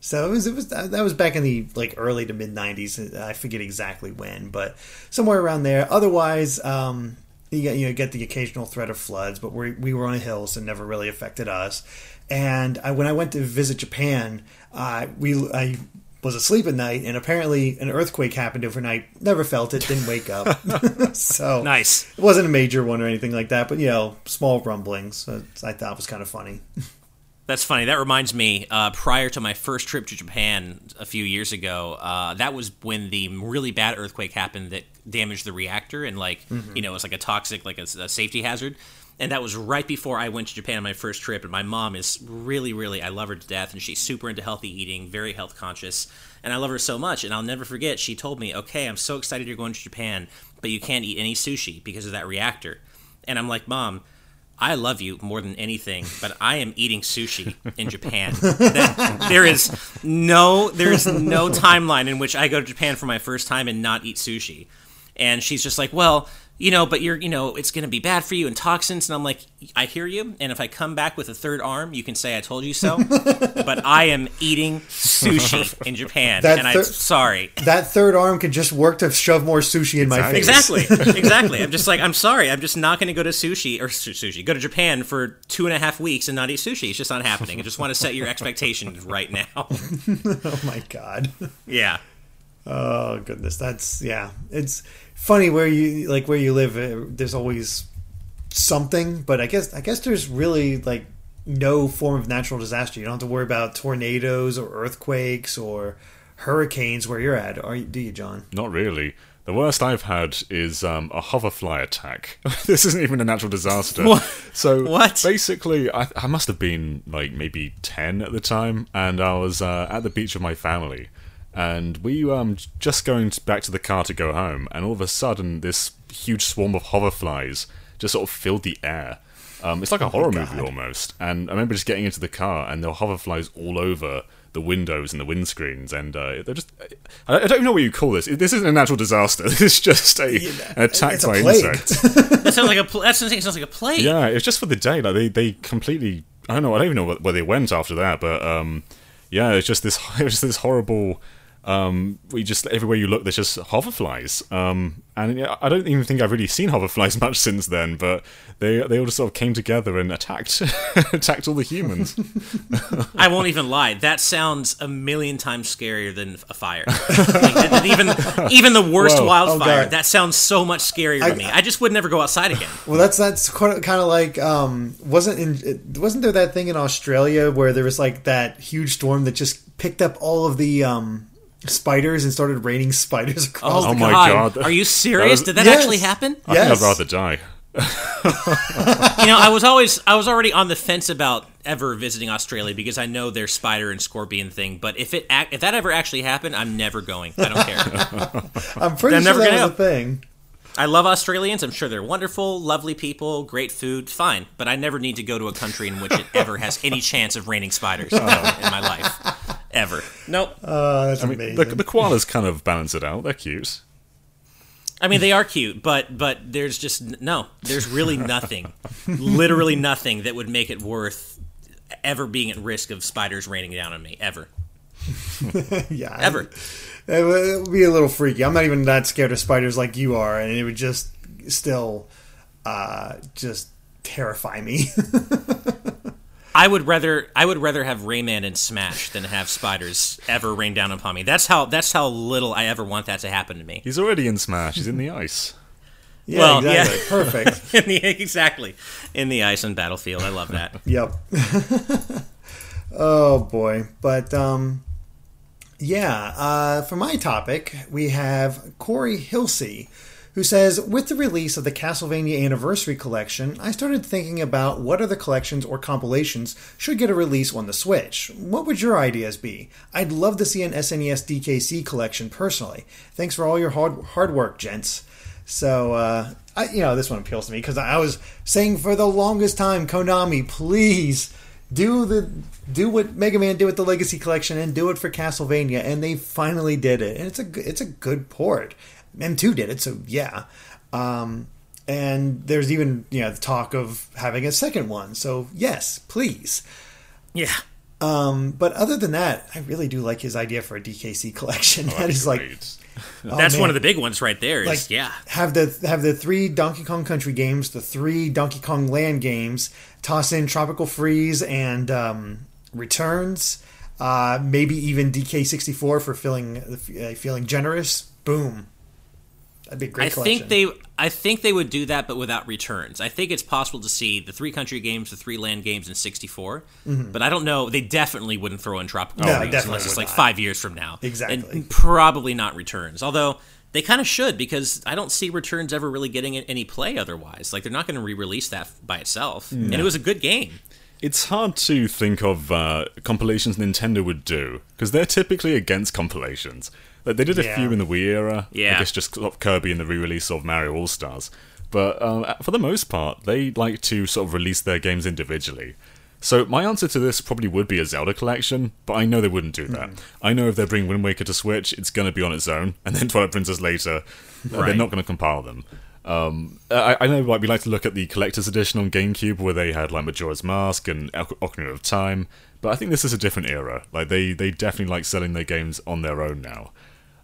So it was it was that was back in the like early to mid '90s. I forget exactly when, but somewhere around there. Otherwise, um, you get, you know, get the occasional threat of floods, but we we were on a hill, so it never really affected us. And I, when I went to visit Japan, uh, we I was asleep at night, and apparently an earthquake happened overnight. Never felt it, didn't wake up. so nice. It wasn't a major one or anything like that, but you know, small rumblings. I thought was kind of funny. That's funny. That reminds me. Uh, prior to my first trip to Japan a few years ago, uh, that was when the really bad earthquake happened that damaged the reactor and like mm-hmm. you know it was like a toxic like a, a safety hazard and that was right before I went to Japan on my first trip. And my mom is really, really, I love her to death, and she's super into healthy eating, very health conscious, and I love her so much. And I'll never forget, she told me, "Okay, I'm so excited you're going to Japan, but you can't eat any sushi because of that reactor." And I'm like, "Mom." I love you more than anything, but I am eating sushi in Japan. there is no there is no timeline in which I go to Japan for my first time and not eat sushi. And she's just like, "Well, you know, but you're, you know, it's going to be bad for you and toxins. And I'm like, I hear you. And if I come back with a third arm, you can say I told you so. but I am eating sushi in Japan, that and I'm sorry. That third arm could just work to shove more sushi in my face. Exactly, exactly. I'm just like, I'm sorry. I'm just not going to go to sushi or sushi, go to Japan for two and a half weeks and not eat sushi. It's just not happening. I just want to set your expectations right now. oh my god. Yeah. Oh goodness, that's yeah. It's funny where you like where you live. Uh, there's always something, but I guess I guess there's really like no form of natural disaster. You don't have to worry about tornadoes or earthquakes or hurricanes where you're at. Are you, do you, John? Not really. The worst I've had is um, a hoverfly attack. this isn't even a natural disaster. What? So what? Basically, I, I, must have been like maybe ten at the time, and I was uh, at the beach with my family, and we um just going back to the car to go home, and all of a sudden this huge swarm of hoverflies just sort of filled the air. Um, it's like a oh horror movie almost. And I remember just getting into the car, and there were hoverflies all over the windows and the windscreens, and uh, they're just. I, I, don't even know what you call this. This isn't a natural disaster. This is just a, an attack by insects. that sounds like a. That sounds like a plague. Yeah, it's just for the day. Like they, they completely. I don't know. I don't even know where they went after that, but um, yeah, it's just this. It was this horrible um, we just everywhere you look, there's just hoverflies. Um, and I don't even think I've really seen hoverflies much since then. But they they all just sort of came together and attacked attacked all the humans. I won't even lie. That sounds a million times scarier than a fire. like, even even the worst Whoa. wildfire. Oh that sounds so much scarier I, to me. I just would never go outside again. Well, that's that's kind of like um, wasn't in wasn't there that thing in Australia where there was like that huge storm that just picked up all of the um, spiders and started raining spiders across. Oh, oh my god. god! Are you serious? Was, Did that yes. actually happen? I yes. think I'd rather die. you know, I was always I was already on the fence about ever visiting Australia because I know their spider and scorpion thing. But if it if that ever actually happened, I'm never going. I don't care. I'm pretty I'm sure never that was a thing. I love Australians. I'm sure they're wonderful, lovely people, great food, fine. But I never need to go to a country in which it ever has any chance of raining spiders no, in my life. Ever. Nope. Uh, that's I mean, amazing. The, the koalas kind of balance it out. They're cute. I mean, they are cute, but but there's just no. There's really nothing, literally nothing that would make it worth ever being at risk of spiders raining down on me ever. yeah, Ever. It would, it would be a little freaky. I'm not even that scared of spiders like you are, and it would just still uh, just terrify me. I would rather I would rather have Rayman and Smash than have spiders ever rain down upon me. That's how that's how little I ever want that to happen to me. He's already in Smash. He's in the ice. yeah, Well, yeah. Perfect. In the, exactly in the ice and battlefield. I love that. Yep. oh boy, but um, yeah. Uh, for my topic, we have Corey Hilsey, who says, with the release of the Castlevania Anniversary Collection, I started thinking about what other collections or compilations should get a release on the Switch. What would your ideas be? I'd love to see an SNES DKC collection personally. Thanks for all your hard hard work, gents. So, uh, I, you know, this one appeals to me because I was saying for the longest time, Konami, please do the do what Mega Man did with the Legacy Collection and do it for Castlevania, and they finally did it, and it's a it's a good port. M2 did it, so yeah. Um, and there's even you know the talk of having a second one, so yes, please. Yeah. Um, but other than that, I really do like his idea for a DKC collection. that is like oh, That's man. one of the big ones right there. Is like yeah. have the have the three Donkey Kong Country games, the three Donkey Kong Land games, toss in Tropical Freeze and um, Returns, uh, maybe even DK64 for feeling uh, feeling generous. Boom, that'd be a great I collection. think they I think they would do that, but without returns. I think it's possible to see the three country games, the three land games in '64, but I don't know. They definitely wouldn't throw in tropical No, Freeze definitely unless it's like not. five years from now. Exactly. and probably not returns. Although they kind of should because I don't see returns ever really getting any play otherwise. Like they're not going to re-release that by itself, and it was a good game. It's hard to think of uh, compilations Nintendo would do because they're typically against compilations. Like they did a Yeah. few in the Wii era. Yeah. I guess just Kirby in the re-release of Mario All Stars. But um, for the most part, they like to sort of release their games individually. So my answer to this probably would be a Zelda collection, but I know they wouldn't do that. I know if they bring Wind Waker to Switch, it's going to be on its own, and then Twilight Princess later. uh, They're not going to compile them. Um, I, I know like we like to look at the collector's edition on GameCube where they had like Majora's Mask and Oc- Ocarina of Time, but I think this is a different era. Like they they definitely like selling their games on their own now.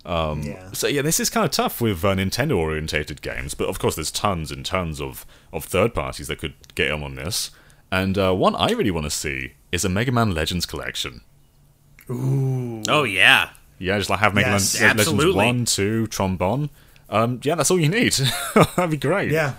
Yeah. So yeah, this is kind of tough with uh, Nintendo orientated games, but of course there's tons and tons of of third parties that could get in on this. And uh, one I really want to see is a Mega Man Legends collection. Ooh. Oh yeah, Yeah, just like have Mega Yes, Man Legends one, two, Tron Bonne. Um, yeah, that's all you need. That'd be great. Yeah.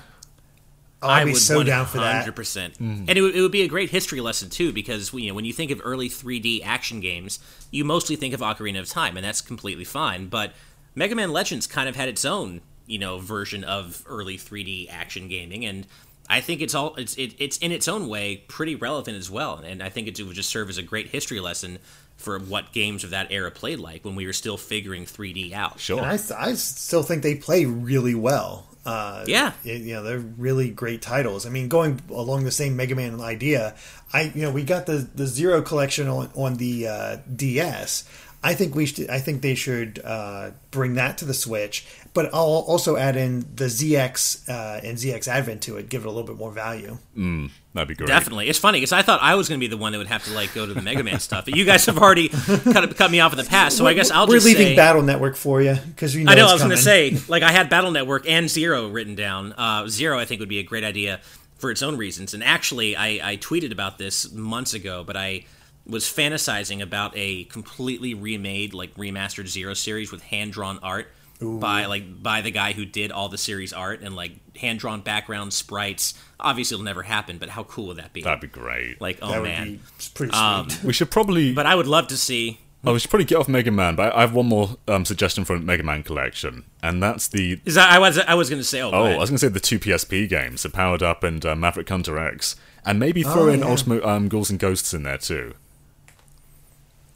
Oh, I I'd be would so down for that. Hundred percent, mm. and it would, it would be a great history lesson too, because you know when you think of early 3D action games, you mostly think of Ocarina of Time, and that's completely fine. But Mega Man Legends kind of had its own you know version of early 3D action gaming, and I think it's all it's it, it's in its own way pretty relevant as well, and I think it would just serve as a great history lesson for what games of that era played like when we were still figuring 3D out. Sure. And I, I still think they play really well. Uh, Yeah. y- you know they're really great titles. I mean, going along the same Mega Man idea, I you know we got the the Zero collection on on the uh, DS. I think we should. I think they should uh, bring that to the Switch, but I'll also add in the ZX uh, and ZX Advent to it, give it a little bit more value. That'd be great. Definitely, it's funny because I thought I was going to be the one that would have to like go to the Mega Man stuff, but you guys have already kind of cut me off in the past. So I guess I'll We're just leaving say, Battle Network for you because you know I know it's I was going to say like I had Battle Network and Zero written down. Uh, Zero I think would be a great idea for its own reasons. And actually, I, I tweeted about this months ago, but I was fantasizing about a completely remade like remastered Zero series with hand drawn art by like by the guy who did all the series art and like hand drawn background sprites. Obviously, it'll never happen, but how cool would that be? That'd be great. like, oh that would man. be pretty sweet. we should probably. But I would love to see. Oh, we should probably get off Mega Man, but I I have one more um, suggestion for a Mega Man collection, and that's the Is that I was I was going to say oh, Oh. I was going to say the two PSP games, the Powered Up and uh, Maverick Hunter X, and maybe throw Oh, in yeah. Ultimate um, Ghouls and Ghosts in there too.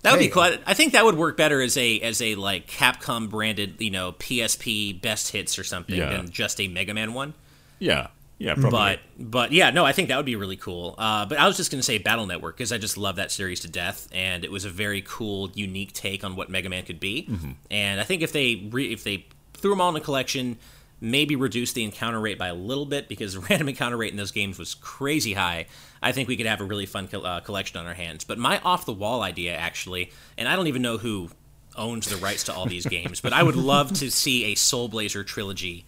That would There be cool. I- think that would work better as a as a like Capcom branded you know PSP best hits or something Yeah. than just a Mega Man one. Yeah, yeah, probably. But but yeah, no, I think that would be really cool. Uh, but I was just going to say Battle Network because I just love that series to death, and it was a very cool, unique take on what Mega Man could be. Mm-hmm. And I think if they re- if they threw them all in a collection, maybe reduce the encounter rate by a little bit because the random encounter rate in those games was crazy high. I think we could have a really fun co- uh, collection on our hands. But my off the wall idea, actually, and I don't even know who owns the rights to all these games, but I would love to see a Soul Blazer trilogy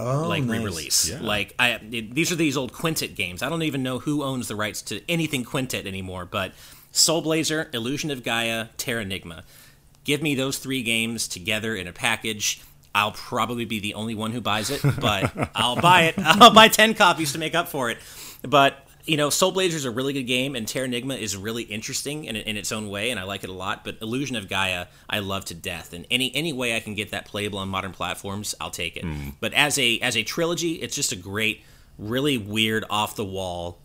Oh, like nice. re-release. Yeah. Like I, it, these are these old Quintet games. I don't even know who owns the rights to anything Quintet anymore. But Soul Blazer, Illusion of Gaia, Terra Terranigma. Give me those three games together in a package. I'll probably be the only one who buys it, but I'll buy it. I'll buy ten copies to make up for it. But you know, Soul Blazer is a really good game, and Terranigma is really interesting in, in its own way, and I like it a lot. But Illusion of Gaia, I love to death, and any any way I can get that playable on modern platforms, I'll take it. Mm. But as a as a trilogy, it's just a great, really weird, off the wall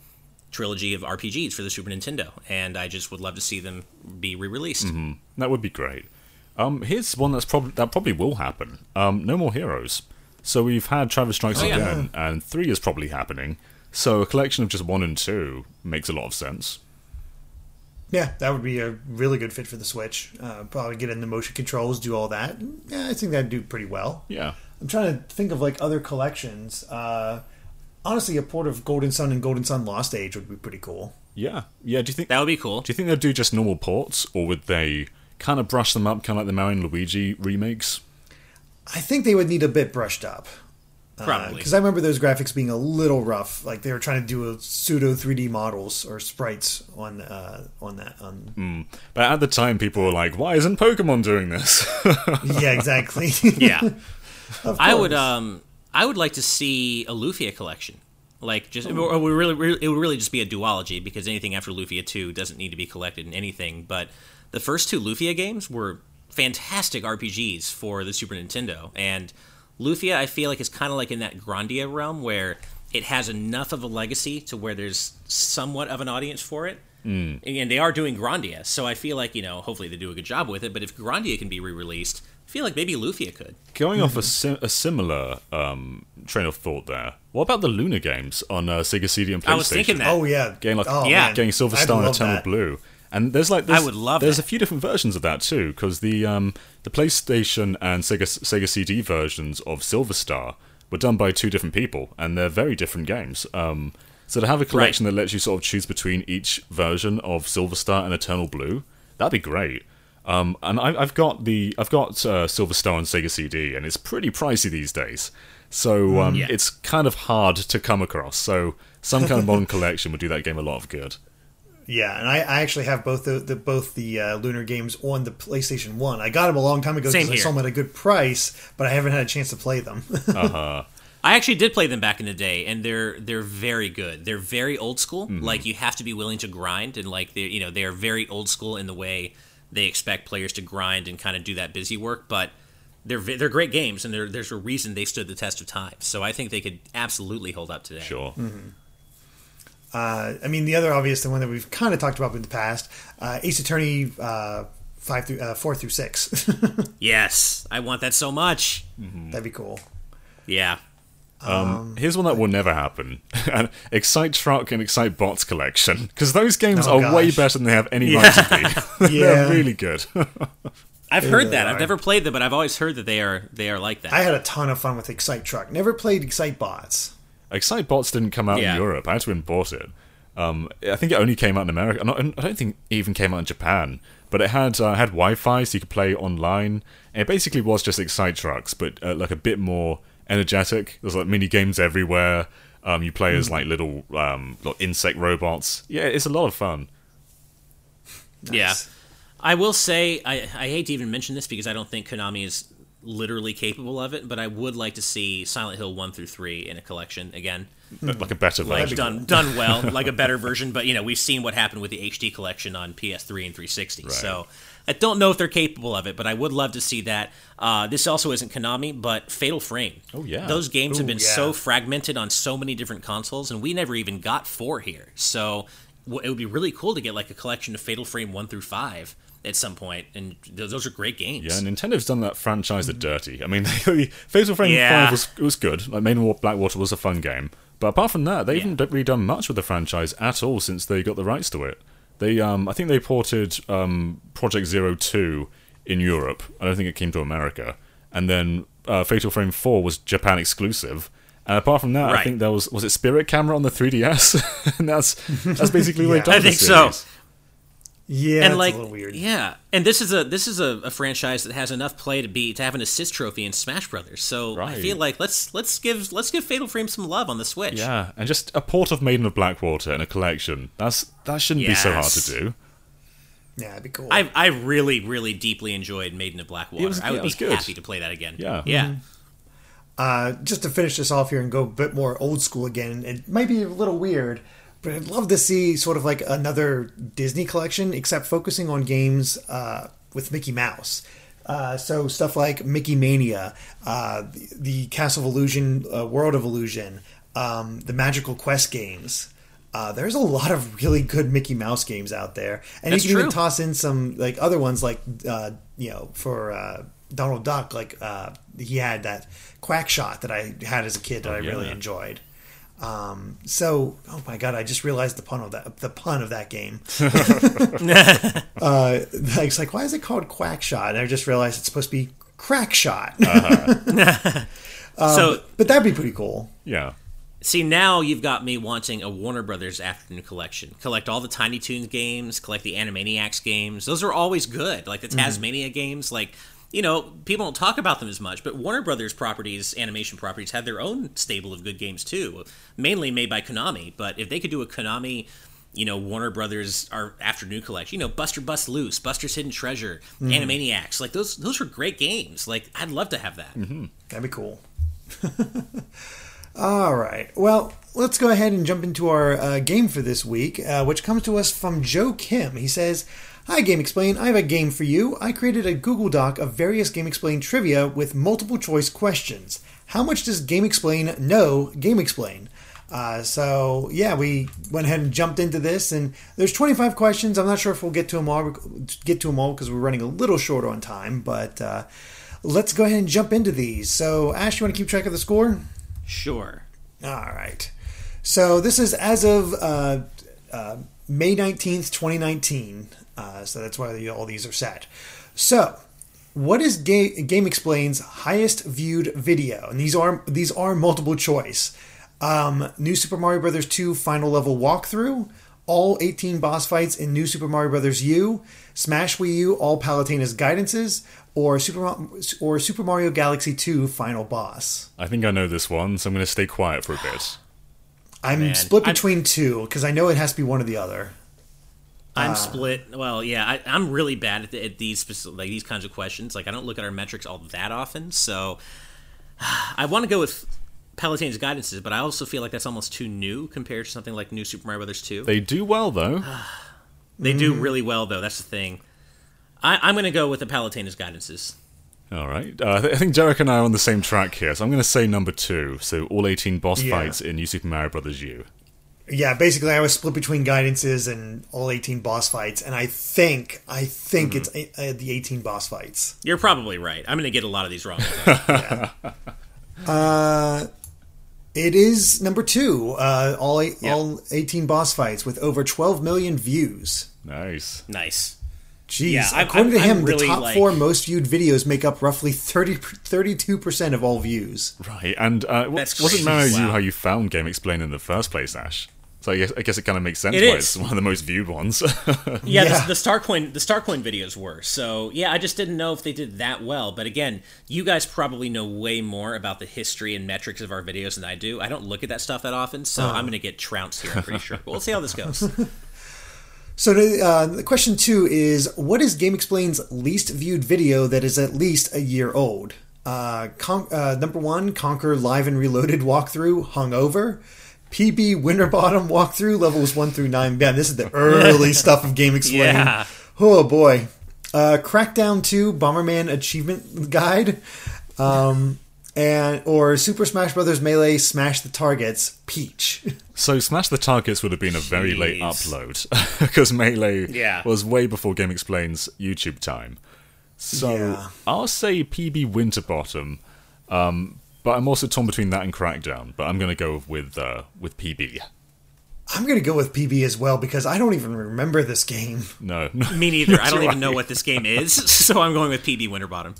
trilogy of RPGs for the Super Nintendo, and I just would love to see them be re released. Mm-hmm. That would be great. Um, here's one that's probably that probably will happen. Um, no more heroes. So we've had Travis Strikes Oh, yeah. Again, and three is probably happening. So a collection of just one and two makes a lot of sense. Yeah, that would be a really good fit for the Switch. Uh, probably get in the motion controls, do all that. Yeah, I think that'd do pretty well. Yeah. I'm trying to think of like other collections. Uh, honestly, a port of Golden Sun and Golden Sun Lost Age would be pretty cool. Yeah. Yeah. Do you think That would be cool. Do you think they'd do just normal ports, or would they kind of brush them up, kind of like the Mario and Luigi remakes? I think they would need a bit brushed up. Probably. Because I remember those graphics being a little rough. Like they were trying to do a pseudo 3D models or sprites on uh, on that. On But at the time, people were like, "Why isn't Pokemon doing this?" yeah, exactly. yeah. Of I would um I would like to see a Lufia collection. Like just or we really, really it would really just be a duology because anything after Lufia 2 doesn't need to be collected in anything, but the first two Lufia games were fantastic RPGs for the Super Nintendo and Lufia I feel like is kind of like in that Grandia realm where it has enough of a legacy to where there's somewhat of an audience for it. Mm. And they are doing Grandia, so I feel like, you know, hopefully they do a good job with it, but if Grandia can be re-released, I feel like maybe Lufia could. Going off a, sim- a similar um, train of thought there, what about the Lunar games on uh, Sega CD and PlayStation? I was thinking that. Oh yeah. Getting like, oh, yeah, getting Silver Star and Eternal that. Blue. And there's like there's, would love there's that. a few different versions of that too because the um, the PlayStation and Sega Sega CD versions of Silver Star were done by two different people and they're very different games. Um, so to have a collection that lets you sort of choose between each version of Silver Star and Eternal Blue, that'd be great. Um, and I, I've got the I've got uh, Silver Star on Sega CD and it's pretty pricey these days. So um, Yeah. it's kind of hard to come across. So some kind of modern collection would do that game a lot of good. Yeah, and I, I actually have both the, the both the uh, Lunar games on the PlayStation One. I got them a long time ago Same because I here. saw them at a good price, but I haven't had a chance to play them. I actually did play them back in the day, and they're they're very good. They're very old school. Mm-hmm. Like you have to be willing to grind, and like they you know they are very old school in the way they expect players to grind and kind of do that busy work. But they're they're great games, and there's a reason they stood the test of time. So I think they could absolutely hold up today. Sure. Uh, I mean, the other obvious, the one that we've kind of talked about in the past, uh, Ace Attorney uh, five through uh, four through six. Yes, I want that so much. That'd be cool. Yeah. Here's one that will never happen: Excite Truck and Excite Bots collection, because those games Oh, are way better than they have any right to be. Yeah. They're really good. I've heard that. I've are. never played them, but I've always heard that they are they are like that. I had a ton of fun with Excite Truck. Never played Excite Bots. Excite Bots didn't come out Yeah. in Europe. I had to import it. Um, I think it only came out in America. Not, I don't think it even came out in Japan. But it had uh, had Wi-Fi, so you could play online. And it basically was just Excite Trucks, but uh, like a bit more energetic. There's like mini games everywhere. Um, you play as like little um, little insect robots. Yeah, it's a lot of fun. Yeah. I will say, I, I hate to even mention this because I don't think Konami is literally capable of it, but I would like to see Silent Hill 1 through 3 in a collection again. But like a better Like, version. done done well, like a better version, but you know, we've seen what happened with the HD collection on PS3 and 360. So I don't know if they're capable of it, but I would love to see that. Uh, this also isn't Konami, but Fatal Frame. Oh, yeah. Those games have been yeah. so fragmented on so many different consoles, and we never even got four here. So it would be really cool to get like a collection of Fatal Frame 1 through 5 at some point, and th- those are great games. Yeah, Nintendo's done that franchise the dirty. I mean, Fatal Frame Yeah. 5 was, was good. Like, Maiden of Blackwater was a fun game. But apart from that, they Yeah. haven't really done much with the franchise at all since they got the rights to it. They, um, I think they ported um, Project Zero Two in Europe. I don't think it came to America. And then uh, Fatal Frame Four was Japan exclusive. And apart from that, I think there was was it Spirit Camera on the 3DS, and that's that's basically what they've done I think so. Series. Yeah, and like a little weird. yeah and this is a this is a, a franchise that has enough play to be to have an assist trophy in smash brothers so i feel like let's let's give let's give fatal frame some love on the switch Yeah, and just a port of Maiden of Blackwater and a collection. That's that shouldn't be so hard to do. Yeah, it'd be cool. I, I really really deeply enjoyed maiden of blackwater was- i would it be was good. happy to play that again Yeah. yeah uh, just to finish this off here and go a bit more old school again, it might be a little weird, but I'd love to see sort of like another Disney collection, except focusing on games uh, with Mickey Mouse. Uh, so stuff like Mickey Mania, uh, the, the Castle of Illusion, uh, World of Illusion, um, the Magical Quest games. Uh, there's a lot of really good Mickey Mouse games out there, and That's you can even toss in some like other ones like uh, you know for uh, Donald Duck, like uh, he had that Quack Shot that I had as a kid that I really yeah. enjoyed. Um, so, oh my god, I just realized the pun of that the pun of that game. uh, it's like, why is it called Quack Shot? And I just realized it's supposed to be Crack Shot. so but that'd be pretty cool. Yeah. see now you've got me wanting a warner brothers afternoon collection collect all the tiny toons games collect the animaniacs games those are always good like the Taz-Mania games like you know people don't talk about them as much but warner brothers properties animation properties have their own stable of good games too mainly made by konami but if they could do a konami you know warner brothers our afternoon collection you know buster bust loose buster's hidden treasure animaniacs like those those are great games like i'd love to have that Mm-hmm. That'd be cool. All right. Well, let's go ahead and jump into our uh, game for this week, uh, which comes to us from Joe Kim. He says, Hi, GameXplain. I have a game for you. I created a Google Doc of various GameXplain trivia with multiple choice questions. How much does GameXplain know GameXplain? Uh, so yeah, we went ahead and jumped into this, and there's 25 questions. I'm not sure if we'll get to them all. Get to them all because we're running a little short on time. But uh, let's go ahead and jump into these. So Ash, you want to keep track of the score? sure All right. So this is as of uh, uh, May 19th, 2019. Uh, so that's why all these are set. So, what is Ga- GameXplain's highest viewed video? And these are these are multiple choice. Um, New Super Mario Bros. 2 final level walkthrough, all 18 boss fights in New Super Mario Bros. U, Smash Wii U, all Palutena's guidances, or Super or Super Mario Galaxy 2 final boss. I think I know this one, so I'm going to stay quiet for a bit. I'm Man, split I- between two because I know it has to be one or the other. I'm split. Well, yeah, I, I'm really bad at, the, at these specific, like these kinds of questions. Like, I don't look at our metrics all that often, so I want to go with Palutena's guidances, but I also feel like that's almost too new compared to something like New Super Mario Brothers 2. They, They do well though. They do really well, though. That's the thing. I, I'm going to go with the Palutena's guidances. All right. Uh, I th- I think Derek and I are on the same track here, so I'm going to say number two. So all 18 boss Yeah. fights in New Super Mario Brothers U. Yeah, basically, I was split between guidances and all 18 boss fights, and I think I think it's uh, the 18 boss fights. You're probably right. I'm going to get a lot of these wrong. Uh, it is number two. Uh, all eight, Yeah. all 18 boss fights with over 12 million views. Nice. nice. Jeez, Yeah, I'm- according to him, I'm really, the top like- four most viewed videos make up roughly 30, 32% of all views. Right. And uh, wasn't crazy. Mario U Wow. how you found GameXplain in the first place, Ash? So I guess, I guess it kind of makes sense It why is. it's one of the most viewed ones. Yeah, Yeah. The, the Starcoin the Starcoin videos were. So yeah, I just didn't know if they did that well. But again, you guys probably know way more about the history and metrics of our videos than I do. I don't look at that stuff that often, so I'm gonna get trounced here. I'm pretty sure. But we'll see how this goes. So the, uh, the question two is, what is GameXplain's least viewed video that is at least a year old? Uh, con- uh, number one, Conker Live and Reloaded walkthrough, Hungover. PB Winterbottom walkthrough, levels one through nine. Man, this is the early stuff of GameXplain. Yeah. Oh boy. Uh, Crackdown 2 Bomberman Achievement Guide. Um, and or Super Smash Bros. Melee Smash the Targets Peach. so Smash the Targets would have been a very late upload because Melee Yeah. was way before GameXplain's YouTube time. So Yeah. I'll say PB Winterbottom, um, but I'm also torn between that and Crackdown. But I'm going to go with uh, with PB. I'm gonna go with PB as well because I don't even remember this game. No, Me neither. I don't even know what this game is, so I'm going with PB Winterbottom.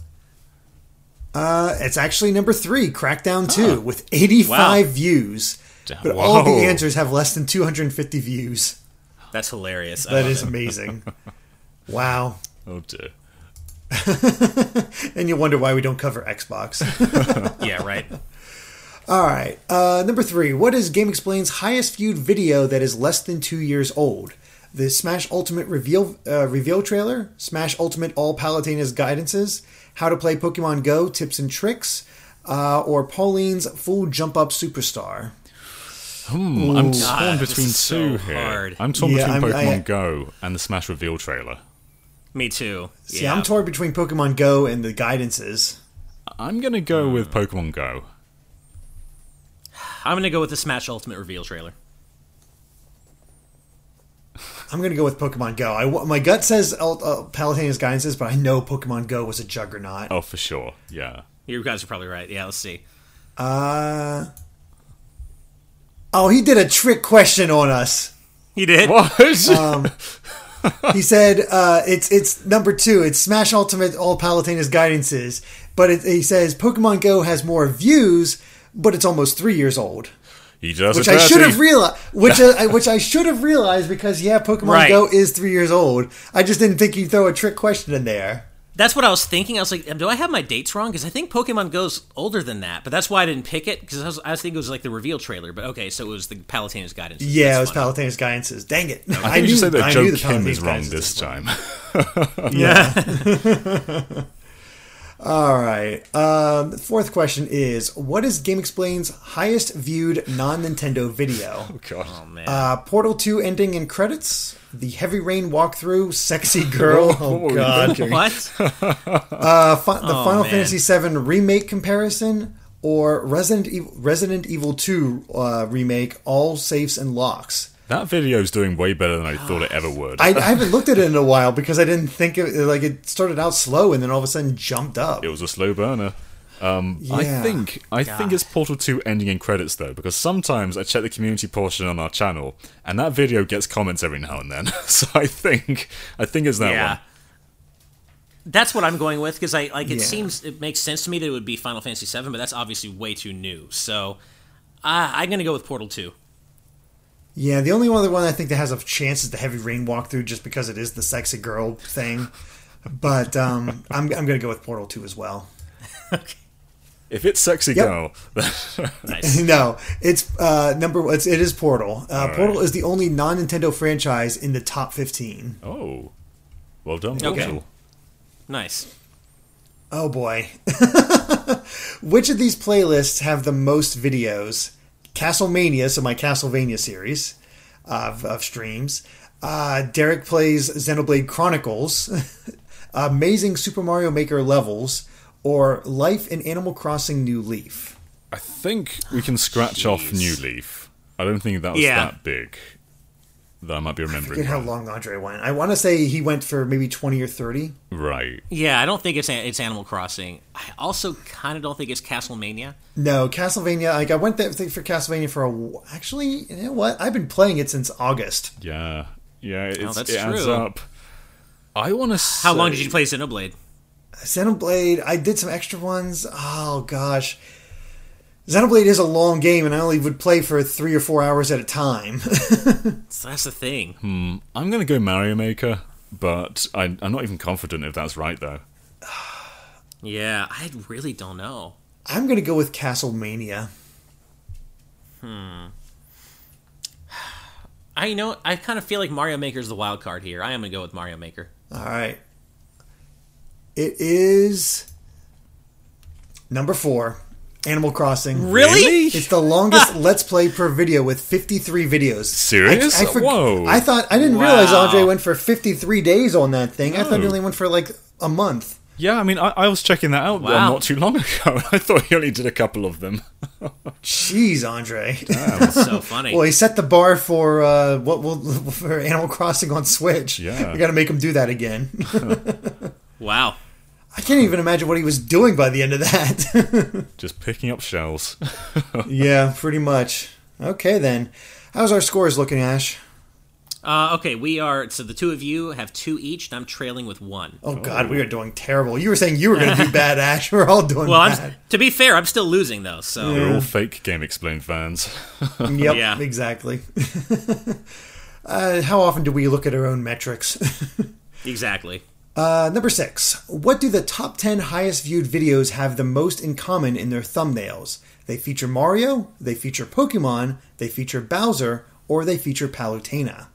Uh, it's actually number three, Crackdown 2, with 85 Wow. views. But all of the answers have less than 250 views. That's hilarious. I That love is it. amazing. wow. Oh dear. And you wonder why we don't cover Xbox. Yeah, right. All right. Uh, number three. What is GameXplain's highest viewed video that is less than two years old? The Smash Ultimate reveal uh, reveal trailer, Smash Ultimate All Palutena's guidances, How to Play Pokemon Go tips and tricks, uh, or Pauline's Full Jump Up Superstar. Hmm, I'm torn God, between is so two here. hard. I'm torn Yeah, between I'm- Pokemon I- Go and the Smash reveal trailer. Me too. See, yeah. I'm torn between Pokemon Go and the guidances. I'm gonna go with Hmm. Pokemon Go. I'm gonna go with the Smash Ultimate reveal trailer. I'm going to go with Pokemon Go. I, my gut says uh, uh, Palutena's guidances, but I know Pokemon Go was a juggernaut. Oh, for sure. Yeah. You guys are probably right. Yeah, let's see. Uh, oh, he did a trick question on us. He did. What? Um, He said uh, it's it's number two. It's Smash Ultimate All Palutena's guidances, but it, he says Pokemon Go has more views, but it's almost three years old, he does which I should have realized. Which I, which I should have realized because yeah, Pokemon Right. Go is three years old. I just didn't think you'd throw a trick question in there. That's what I was thinking. I was like, do I have my dates wrong? Because I think Pokemon Go's older than that, but that's why I didn't pick it because I was, I was thinking it was like the reveal trailer. But okay, so it was the Palutena's guidance. Yeah, That's it was funny. Palutena's guidances. Dang it! I think you should say that I Joe knew the Kim Palutena's is wrong this was- time. Yeah. All right. Um, fourth question is: What is GameXplain's highest viewed non Nintendo video? oh god. Oh man. Uh, Portal 2 ending in credits, the Heavy Rain walkthrough, Sexy Girl, What oh were god, what? uh, fi- the Oh, Final man. Fantasy VII remake comparison, or Resident Evil, Resident Evil 2 uh, remake, all safes and locks. That video is doing way better than I thought it ever would. I, I haven't looked at it in a while because I didn't think it like it started out slow and then all of a sudden jumped up. it was a slow burner. Um, I think I think it's Portal 2 ending in credits though, because sometimes I check the community portion on our channel, and that video gets comments every now and then. so I think I think it's that yeah. one. That's what I'm going with because I like. It Yeah. seems it makes sense to me that it would be Final Fantasy 7, but that's obviously way too new. So uh, I'm gonna go with Portal Two. Yeah, the only other one I think that has a chance is the Heavy Rain walkthrough just because it is the Sexy Girl thing. But um, I'm, I'm going to go with Portal 2 as well. If it's sexy Yep. girl, Nice. no, it's uh, number. It's, it is Portal. Uh, right. Portal is the only non Nintendo franchise in the top fifteen. oh, well done, Okay. Portal. nice. Oh boy, which of these playlists have the most videos? Castlemania, so my Castlevania series of, of streams. Uh, Derek plays Xenoblade Chronicles, Amazing Super Mario Maker levels, or Life in Animal Crossing New Leaf. I think we can scratch off New Leaf. I don't think that was Yeah. that big. That I might be I remembering. forget how long Andre went. I want to say he went for maybe 20 or 30. Right. Yeah, I don't think it's it's Animal Crossing. I also kind of don't think it's Castlemania. No, Castlevania. Like I went there for Castlevania for a. Actually, you know what? I've been playing it since August. Yeah. Yeah. Oh, it's, Oh, that's it adds true. up. I want to. How long did you play Xenoblade? Xenoblade. I did some extra ones. Oh gosh, Xenoblade is a long game, and I only would play for three or four hours at a time. So that's the thing. Hmm. I'm going to go Mario Maker, but I, I'm not even confident if that's right though. Yeah, I really don't know. I'm gonna go with Castlemania. Hmm. I you know I kind of feel like Mario Maker's the wild card here. I am gonna go with Mario Maker. All right, it is number four. Animal Crossing. Really? It's the longest Let's Play per video with 53 videos. Serious? I, I forg- Whoa. I thought I didn't realize Andre went for 53 days on that thing. I thought he only went for like a month. Yeah, I mean, I, I was checking that out uh, Wow. not too long ago. I thought he only did a couple of them. Jeez, Andre. That's so funny. well, he set the bar for uh, what will for Animal Crossing on Switch. Yeah. we got to make him do that again. wow. I can't even imagine what he was doing by the end of that. Just picking up shells. yeah, pretty much. Okay then, how's our scores looking, Ash? Uh, okay, we are. So the two of you have two each, and I'm trailing with one. Oh, God, we are doing terrible. You were saying you were going to do bad, Ash. We're all doing well, bad. I'm, to be fair, I'm still losing though. So We're all fake Game Explained fans. Yep, Yeah. exactly. uh, how often do we look at our own metrics? exactly. Uh, number six. What do the top 10 highest viewed videos have the most in common in their thumbnails? They feature Mario, they feature Pokemon, they feature Bowser, or they feature Palutena.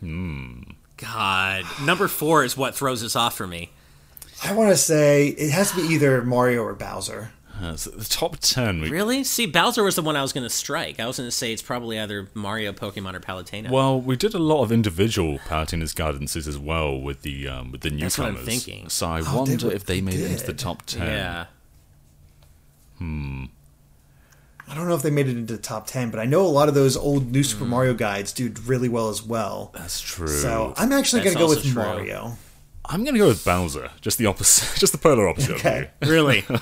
Hmm. God, number four is what throws us off for me. I want to say it has to be either Mario or Bowser. Uh, so the top 10. We, Really? See, Bowser was the one I was going to strike. I was going to say it's probably either Mario, Pokemon, or Palutena. Well, we did a lot of individual Palutena's guidances as well with the um, with the newcomers. That's what I'm thinking. So I Oh, wonder they if they they made it into the top 10. yeah. Hmm. I don't know if they made it into the top 10, but I know a lot of those old New Super Mario guides do really well as well. That's true. So I'm actually going to go with also true. Mario. I'm going to go with Bowser. Just the opposite. Just the polar opposite. Okay. Of you. Really?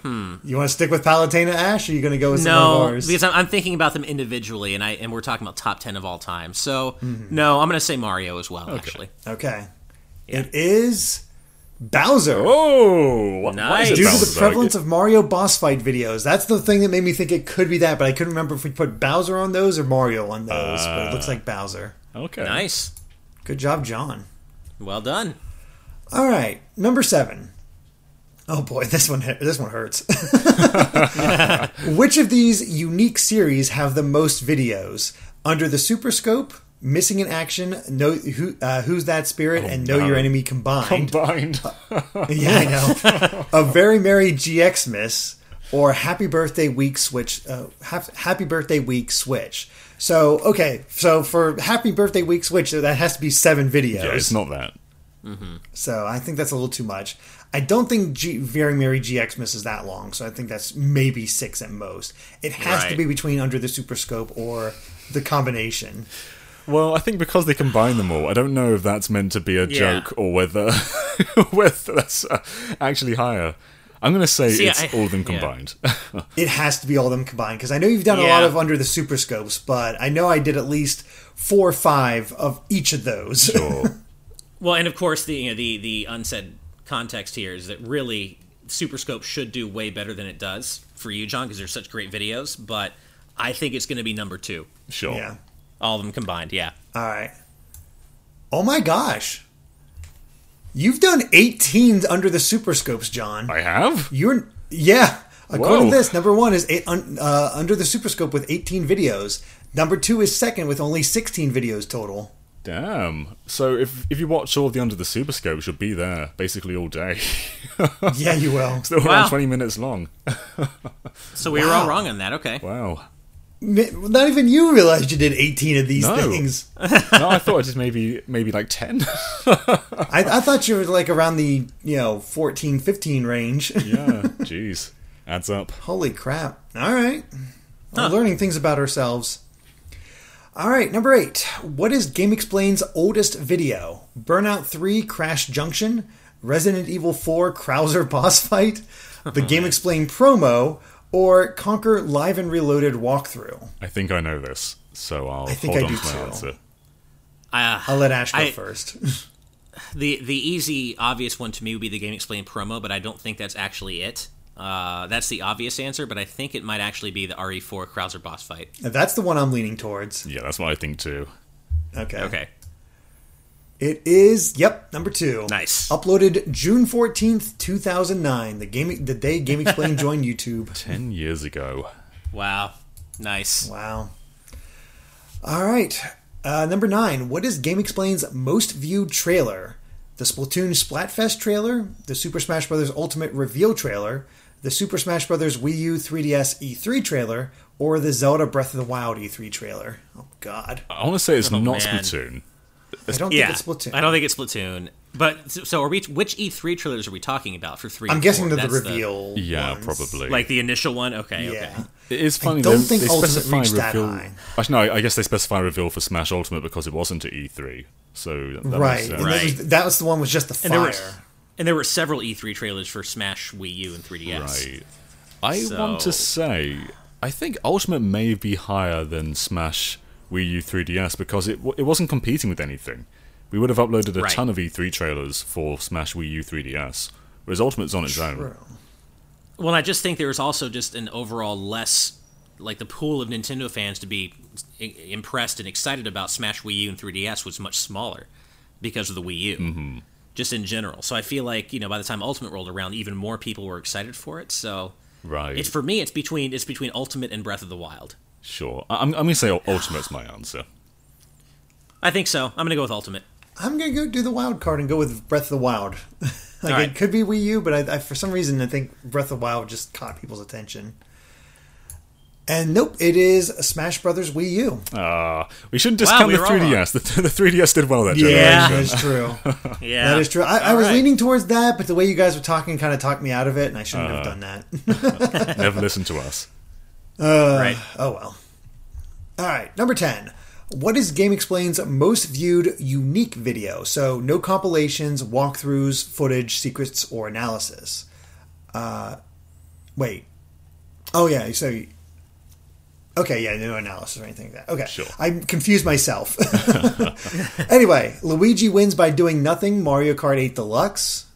Hmm. You want to stick with Palutena, Ash, or are you going to go with some of no, because I'm, I'm thinking about them individually, and I and we're talking about top ten of all time. So mm-hmm. no, I'm going to say Mario as well. Actually, Okay. It is Bowser. Oh, wh- why is Nice. it Due to the prevalence of Mario boss fight videos. That's the thing that made me think it could be that, but I couldn't remember if we put Bowser on those or Mario on those. but it looks uh, like Bowser. Okay. nice. Good job, John. Well done. All right, number seven. Oh boy, this one this one hurts. Which of these unique series have the most videos? Under the Super Scope, Missing in Action, Know Who uh, Who's That Spirit, and Know no. Your Enemy combined. Combined. yeah, I know. a Very Merry GX Miss or Happy Birthday Week Switch. Uh, hap- Happy Birthday Week Switch. So okay, so for Happy Birthday Week Switch, that has to be seven videos. yeah, it's not that. So I think that's a little too much. I don't think G- Very Merry GX misses that long, so I think that's maybe six at most. It has to be between Under the Super Scope or the combination. Well, I think because they combine them all, I don't know if that's meant to be a Yeah. joke or whether whether that's uh, actually higher. I'm going to say See, it's I- all of them yeah. combined. It has to be all of them combined because I know you've done a lot of Under the Super Scopes, but I know I did at least four or five of each of those. sure. Well, and of course, the you know, the the unsaid context here is that really Super Scope should do way better than it does for you, John, because there's such great videos. But I think it's going to be number two, Sure. yeah. all of them combined. Yeah. All right. Oh my gosh. You've done 18 Under the Super Scopes, John. I have? You're yeah. According Whoa. to this, number one is eight, uh, under the Super Scope with 18 videos. Number two is second with only 16 videos total. Damn. So if if you watch all of the Under the Super Scopes, you'll be there basically all day. Yeah, you will. They're Wow. around 20 minutes long. So we were all wrong on that. Okay. Wow. Not even you realized you did 18 of these No. things. No, I thought it just maybe maybe like 10. I, I thought you were like around the you know 14, 15 range. yeah. Jeez. Adds up. Holy crap! All right, we're learning things about ourselves. All right, number eight. What is GameXplain's oldest video? Burnout 3 Crash Junction, Resident Evil 4 Krauser boss fight, the GameXplain promo, or Conker Live and Reloaded walkthrough? I think I know this, so I'll I think hold I on do to my too. answer. Uh, I'll let Ash go I- first. the the easy, obvious one to me would be the GameXplain promo, but I don't think that's actually it. Uh, that's the obvious answer, but I think it might actually be the RE4 Krauser boss fight. That's the one I'm leaning towards. Yeah, that's what I think too. Okay. Okay. It is, yep, number two. Nice. Uploaded June 14th, 2009, the game the day GameXplain joined YouTube. 10 years ago. Wow. Nice. Wow. All right. Uh, number nine. What is GameXplain's most viewed trailer? The Splatoon Splatfest trailer, the Super Smash Bros. Ultimate Reveal trailer, the Super Smash Bros. Wii U 3DS E3 trailer, or the Zelda Breath of the Wild E3 trailer? Oh, God. I want to say it's Oh, not man. Splatoon. I don't Yeah. think it's Splatoon. I don't think it's Splatoon. But so- so are we? Which E3 trailers are we talking about for three? I'm and guessing four? that the That's reveal. Yeah, ones. probably. like the initial one. Okay. Yeah. Okay. it is funny. I don't they, think they Ultimate specify reached that reveal. high. Actually, no. I guess they specify reveal for Smash Ultimate because it wasn't at E3. So that Right. Makes sense. And that, was, that was the one with just the fire. And there were and there were several E3 trailers for Smash, Wii U, and 3DS. Right. I want to say, I think Ultimate may be higher than Smash Wii U 3DS because it it wasn't competing with anything. We would have uploaded a Right. ton of E3 trailers for Smash Wii U 3DS, whereas Ultimate's on its own. Well, I just think there was also just an overall less like the pool of Nintendo fans to be impressed and excited about Smash Wii U and 3DS was much smaller because of the Wii U. Mm-hmm. Just in general, so I feel like you know by the time Ultimate rolled around, even more people were excited for it. So Right. it's for me, it's between it's between Ultimate and Breath of the Wild. Sure. I- I'm, I'm going to say Ultimate's my answer. I think so. I'm gonna go with Ultimate. I'm gonna go do the wild card and go with Breath of the Wild. like Alright. it could be Wii U, but I, I, for some reason I think Breath of the Wild just caught people's attention. And nope, it is Smash Brothers Wii U. Uh, we shouldn't Wow, discount we the 3DS. The, the 3DS did well that Yeah. that generation. is true. Yeah, that is true. I, I was right. leaning towards that, but the way you guys were talking kind of talked me out of it, and I shouldn't have Uh. done that. Never listen to us. right. Oh well. All right, number 10. What is GameXplain's most viewed unique video? So, no compilations, walkthroughs, footage, secrets, or analysis. Uh, wait. Oh, yeah, so. Okay, yeah, no analysis or anything like that. Okay. Sure. I confused myself. anyway, Luigi wins by doing nothing, Mario Kart 8 Deluxe.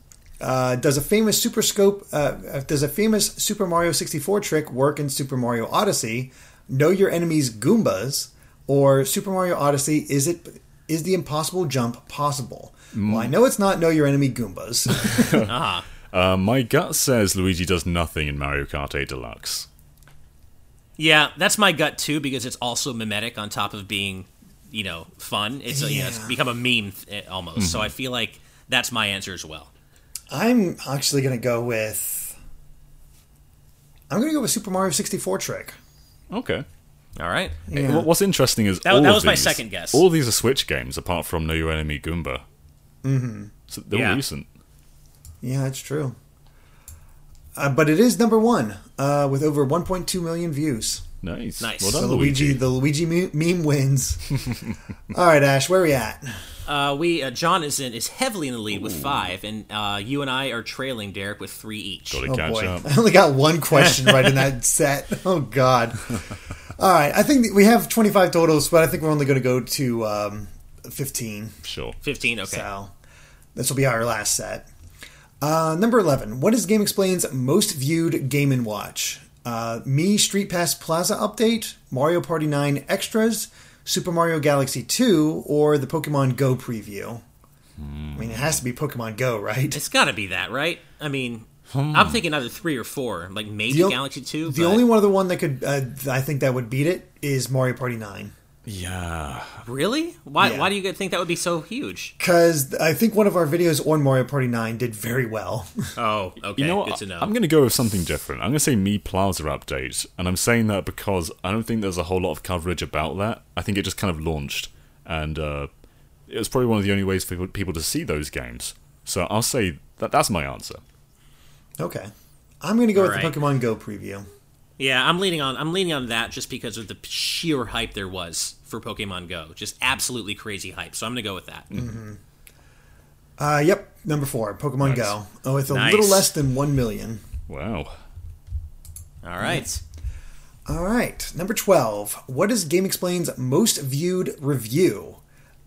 Uh, does a famous Super Scope? Uh, does a famous Super Mario 64 trick work in Super Mario Odyssey? Know your enemies Goombas, or Super Mario Odyssey? Is it is the impossible jump possible? Well, I know it's not know your enemy Goombas. Ah, Uh, my gut says Luigi does nothing in Mario Kart 8 Deluxe. Yeah, that's my gut too because it's also mimetic on top of being, you know, fun. It's a, you know, it's become a meme eh, almost. So I feel like that's my answer as well. I'm actually going to go with. I'm going to go with Super Mario 64 trick. Okay. All right. Yeah. what- What's interesting is That- all that of was my second guess. All these are Switch games, apart from Know Your Enemy Goomba. Mm-hmm. So they're Yeah. recent. Yeah, that's true. Uh, but it is number one uh, with over 1.2 million views. Nice. Nice. Well So done, Luigi, Luigi. the Luigi me- meme wins. All right, Ash, where are we at? Uh, we uh, John is in is heavily in the lead with five, and uh, you and I are trailing Derek with three each. Gotta Oh catch boy, up. I only got one question right in that set. Oh God. All right, I think that we have 25 totals, but I think we're only going to go to um, 15. Sure. Fifteen. Okay. So this will be our last set. Uh, number 11. What is GameXplain's most viewed Game & Watch? Uh, Mii StreetPass Plaza update, Mario Party 9 extras, Super Mario Galaxy 2, or the Pokemon Go preview? I mean, it has to be Pokemon Go, right? It's got to be that, right? I mean, I'm thinking either three or four, like maybe o- Galaxy Two. The but- only one other one that could, uh, I think that would beat it is Mario Party 9. Yeah. really? Why? Yeah. Why do you think that would be so huge? Because I think one of our videos on Mario Party 9 did very well. Oh, okay. You know what? Good to know. I'm going to go with something different. I'm going to say Mii Plaza update, and I'm saying that because I don't think there's a whole lot of coverage about that. I think it just kind of launched, and uh, it was probably one of the only ways for people- people to see those games. So I'll say that that's my answer. okay. I'm going to go with the Pokemon Go preview. Yeah, I'm leaning on I'm leaning on that just because of the sheer hype there was for Pokemon Go. Just absolutely crazy hype. So I'm gonna go with that. Uh, yep, number four, Pokemon Nice. Go. Oh, with a Nice. little less than 1 million. Wow. All right. All right, number 12. What is GameXplain's most viewed review?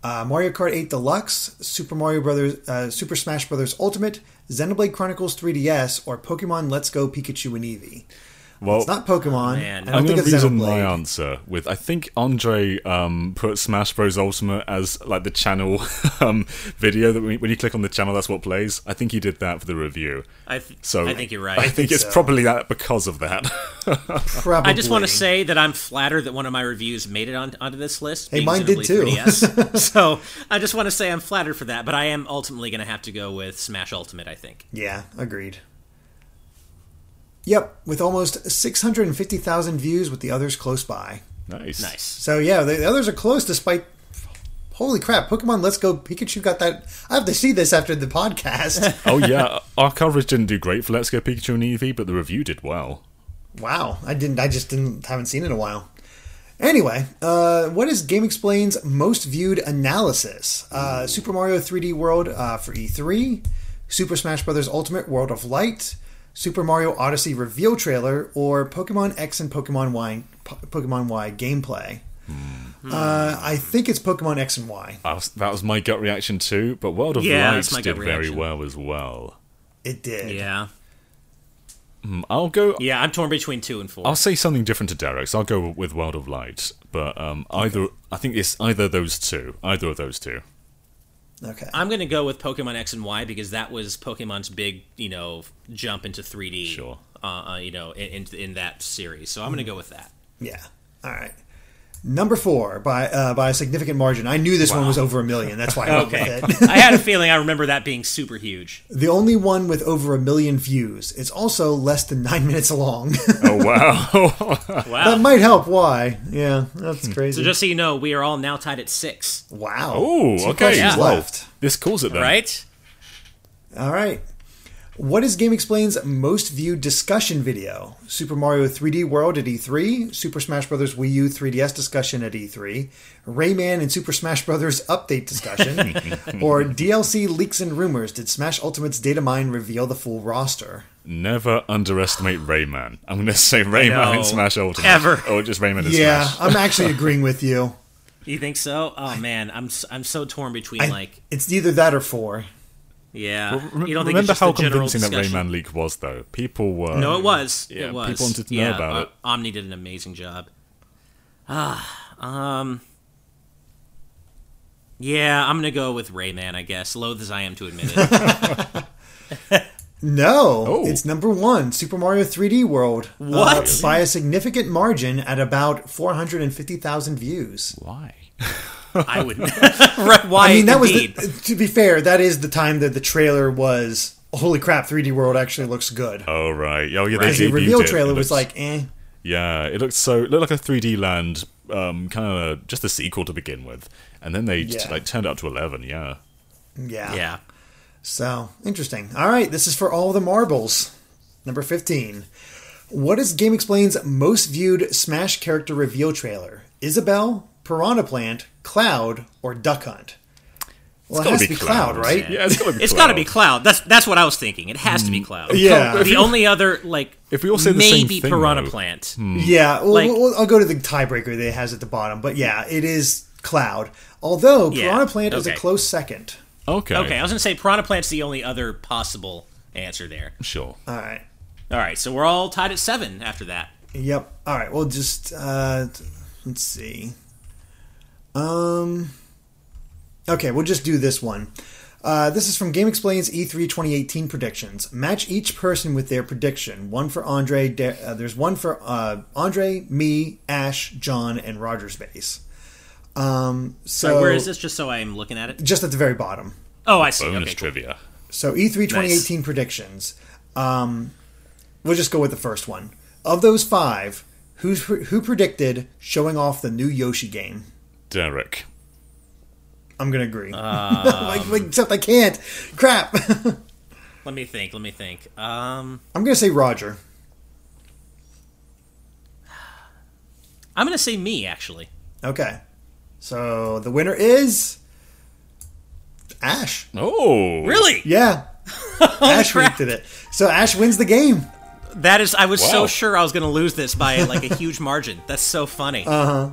Uh, Mario Kart 8 Deluxe, Super Mario Brothers, uh, Super Smash Brothers Ultimate, Xenoblade Chronicles 3DS, or Pokemon Let's Go Pikachu and Eevee? Well, It's not Pokemon. man. I I'm don't think going to it's reason my answer with I think Andre um, put Smash Bros Ultimate as like the channel um, video that when you, when you click on the channel, that's what plays. I think he did that for the review. I th- So I think you're right. I think it's so. probably that because of that. Probably. I just want to say that I'm flattered that one of my reviews made it on, onto this list. Hey, being mine did too. 3DS. so I just want to say I'm flattered for that, but I am ultimately going to have to go with Smash Ultimate. I think. Yeah, agreed. Yep, with almost 650,000 views, with the others close by. nice. Nice. So yeah, the, the others are close despite. Holy crap! Pokemon Let's Go Pikachu got that. I have to see this after the podcast. Oh yeah, our coverage didn't do great for Let's Go Pikachu and Eevee, but the review did well. wow, I didn't. I just didn't. Haven't seen it in a while. Anyway, uh, what is GameXplain's most viewed analysis? Uh, Super Mario 3D World uh, for E3, Super Smash Bros. Ultimate World of Light, Super Mario Odyssey reveal trailer, or Pokemon X and Pokemon Y, Pokemon Y gameplay. Uh, I think it's Pokemon X and Y. was, that was my gut reaction too, but World of Yeah, Light did gut very well as well. It did. Yeah. Mm, I'll go. Yeah, I'm torn between two and 4 I'll say something different to Derek's. I'll go with World of Light, but um, either I think it's either those two, either of those two. Okay. I'm going to go with Pokemon X and Y because that was Pokemon's big, you know, jump into 3D. Sure. Uh, uh, you know, in, in in that series. So I'm going to go with that. Yeah. All right. Number four by uh, by a significant margin. I knew this one was over a million. That's why I went Okay. with it. I had a feeling I remember that being super huge. the only one with over a million views. It's also less than nine minutes long. Oh wow! Wow. that might help. Why? Yeah, that's crazy. so just so you know, we are all now tied at six, wow. Oh, okay. questions Yeah. left. this calls it then. right? All right. What is GameXplain's most viewed discussion video? Super Mario 3D World at E3, Super Smash Bros. Wii U 3DS discussion at E3, Rayman and Super Smash Bros. update discussion, or DLC leaks and rumors? Did Smash Ultimate's data mine reveal the full roster? Never underestimate Rayman. I'm going to say Rayman know. and Smash Ultimate. Ever. Or just Rayman and Yeah, Smash. I'm actually agreeing with you. You think so? Oh man, I'm s- I'm so torn between I- like it's either that or four. Yeah. Rem- you don't think remember it's just how a general convincing that? Rayman leak was, though. People were. No, it was. Yeah, it was. people wanted to know yeah, about uh, it. Omni did an amazing job. Ah, um. Yeah, I'm gonna go with Rayman. I guess, loath as I am to admit it. No, Oh. it's number one, Super Mario 3D World. uh, What? by a significant margin at about 450,000 views. Why? I would. right, why? I mean, that indeed. was the, to be fair, that is the time that the trailer was. Holy crap! 3D World actually looks good. Oh, right. Oh, yeah, they Because the reveal trailer It was looks- like, eh. Yeah, it looked so. It looked like a 3D Land, um, kind of just a sequel to begin with. And then they just, like turned it up to 11, yeah. Yeah. yeah. So interesting. All right, this is for all the marbles. Number 15. What is GameXplain's most viewed Smash character reveal trailer? Isabelle, Piranha Plant, Cloud, or Duck Hunt? Well, it gotta has be to be Cloud, Cloud. right? Yeah, it's gotta be It's Cloud. got to be Cloud. That's that's what I was thinking. It has to be Cloud. Yeah. The you- only other like if we all say the same maybe thing, Piranha though- Plant. Yeah, well, Like- well, I'll go to the tiebreaker that it has at the bottom, but yeah, it is Cloud. Although Yeah, Piranha Plant is a close second. Okay. Okay, I was gonna say Piranha Plant's the only other possible answer there. Sure. All right. All right, so we're all tied at seven after that. Yep. All right. Well, just uh, let's see. Um. Okay, we'll just do this one. Uh, this is from GameXplain's E E3 2018 predictions. Match each person with their prediction. One for Andre. Da- uh, there's one for uh, Andre, me, Ash, John, and Roger's base. Um. So Sorry, where is this? Just so I'm looking at it. Just at the very bottom. Oh, I see. Bonus Okay, cool. trivia. So E E3 2018 predictions. Um, we'll just go with the first one. Of those five, who's who predicted showing off the new Yoshi game? Derek. I'm gonna agree. like, like, except I can't. Crap. Let me think. Let me think. Um, I'm gonna say Roger. I'm gonna say me actually. Okay. So the winner is Ash. Oh. Really? Yeah. Ash crap. predicted it. So Ash wins the game. That is. I was so sure I was gonna lose this by like a huge margin. That's so funny. Uh huh.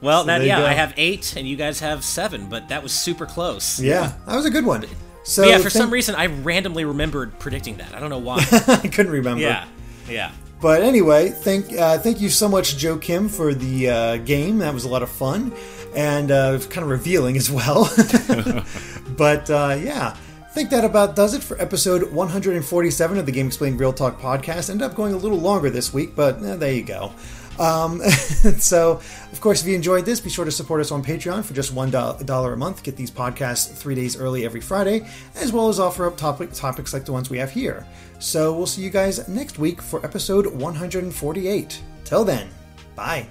Well, that, yeah, go. I have eight and you guys have seven, but that was super close. Yeah, that was a good one. So But yeah, for thank- some reason I randomly remembered predicting that. I don't know why. I couldn't remember. yeah, yeah. But anyway, thank uh, thank you so much, Joe Kim, for the uh, game. That was a lot of fun and uh, kind of revealing as well. but uh, yeah, I think that about does it for episode 147 of the Game Explained Real Talk podcast. Ended up going a little longer this week, but eh, there you go. Um, so, of course, if you enjoyed this, be sure to support us on Patreon for just one dollar a month. Get these podcasts three days early every Friday, as well as offer up topic, topics like the ones we have here. So, we'll see you guys next week for episode 148. Till then, bye.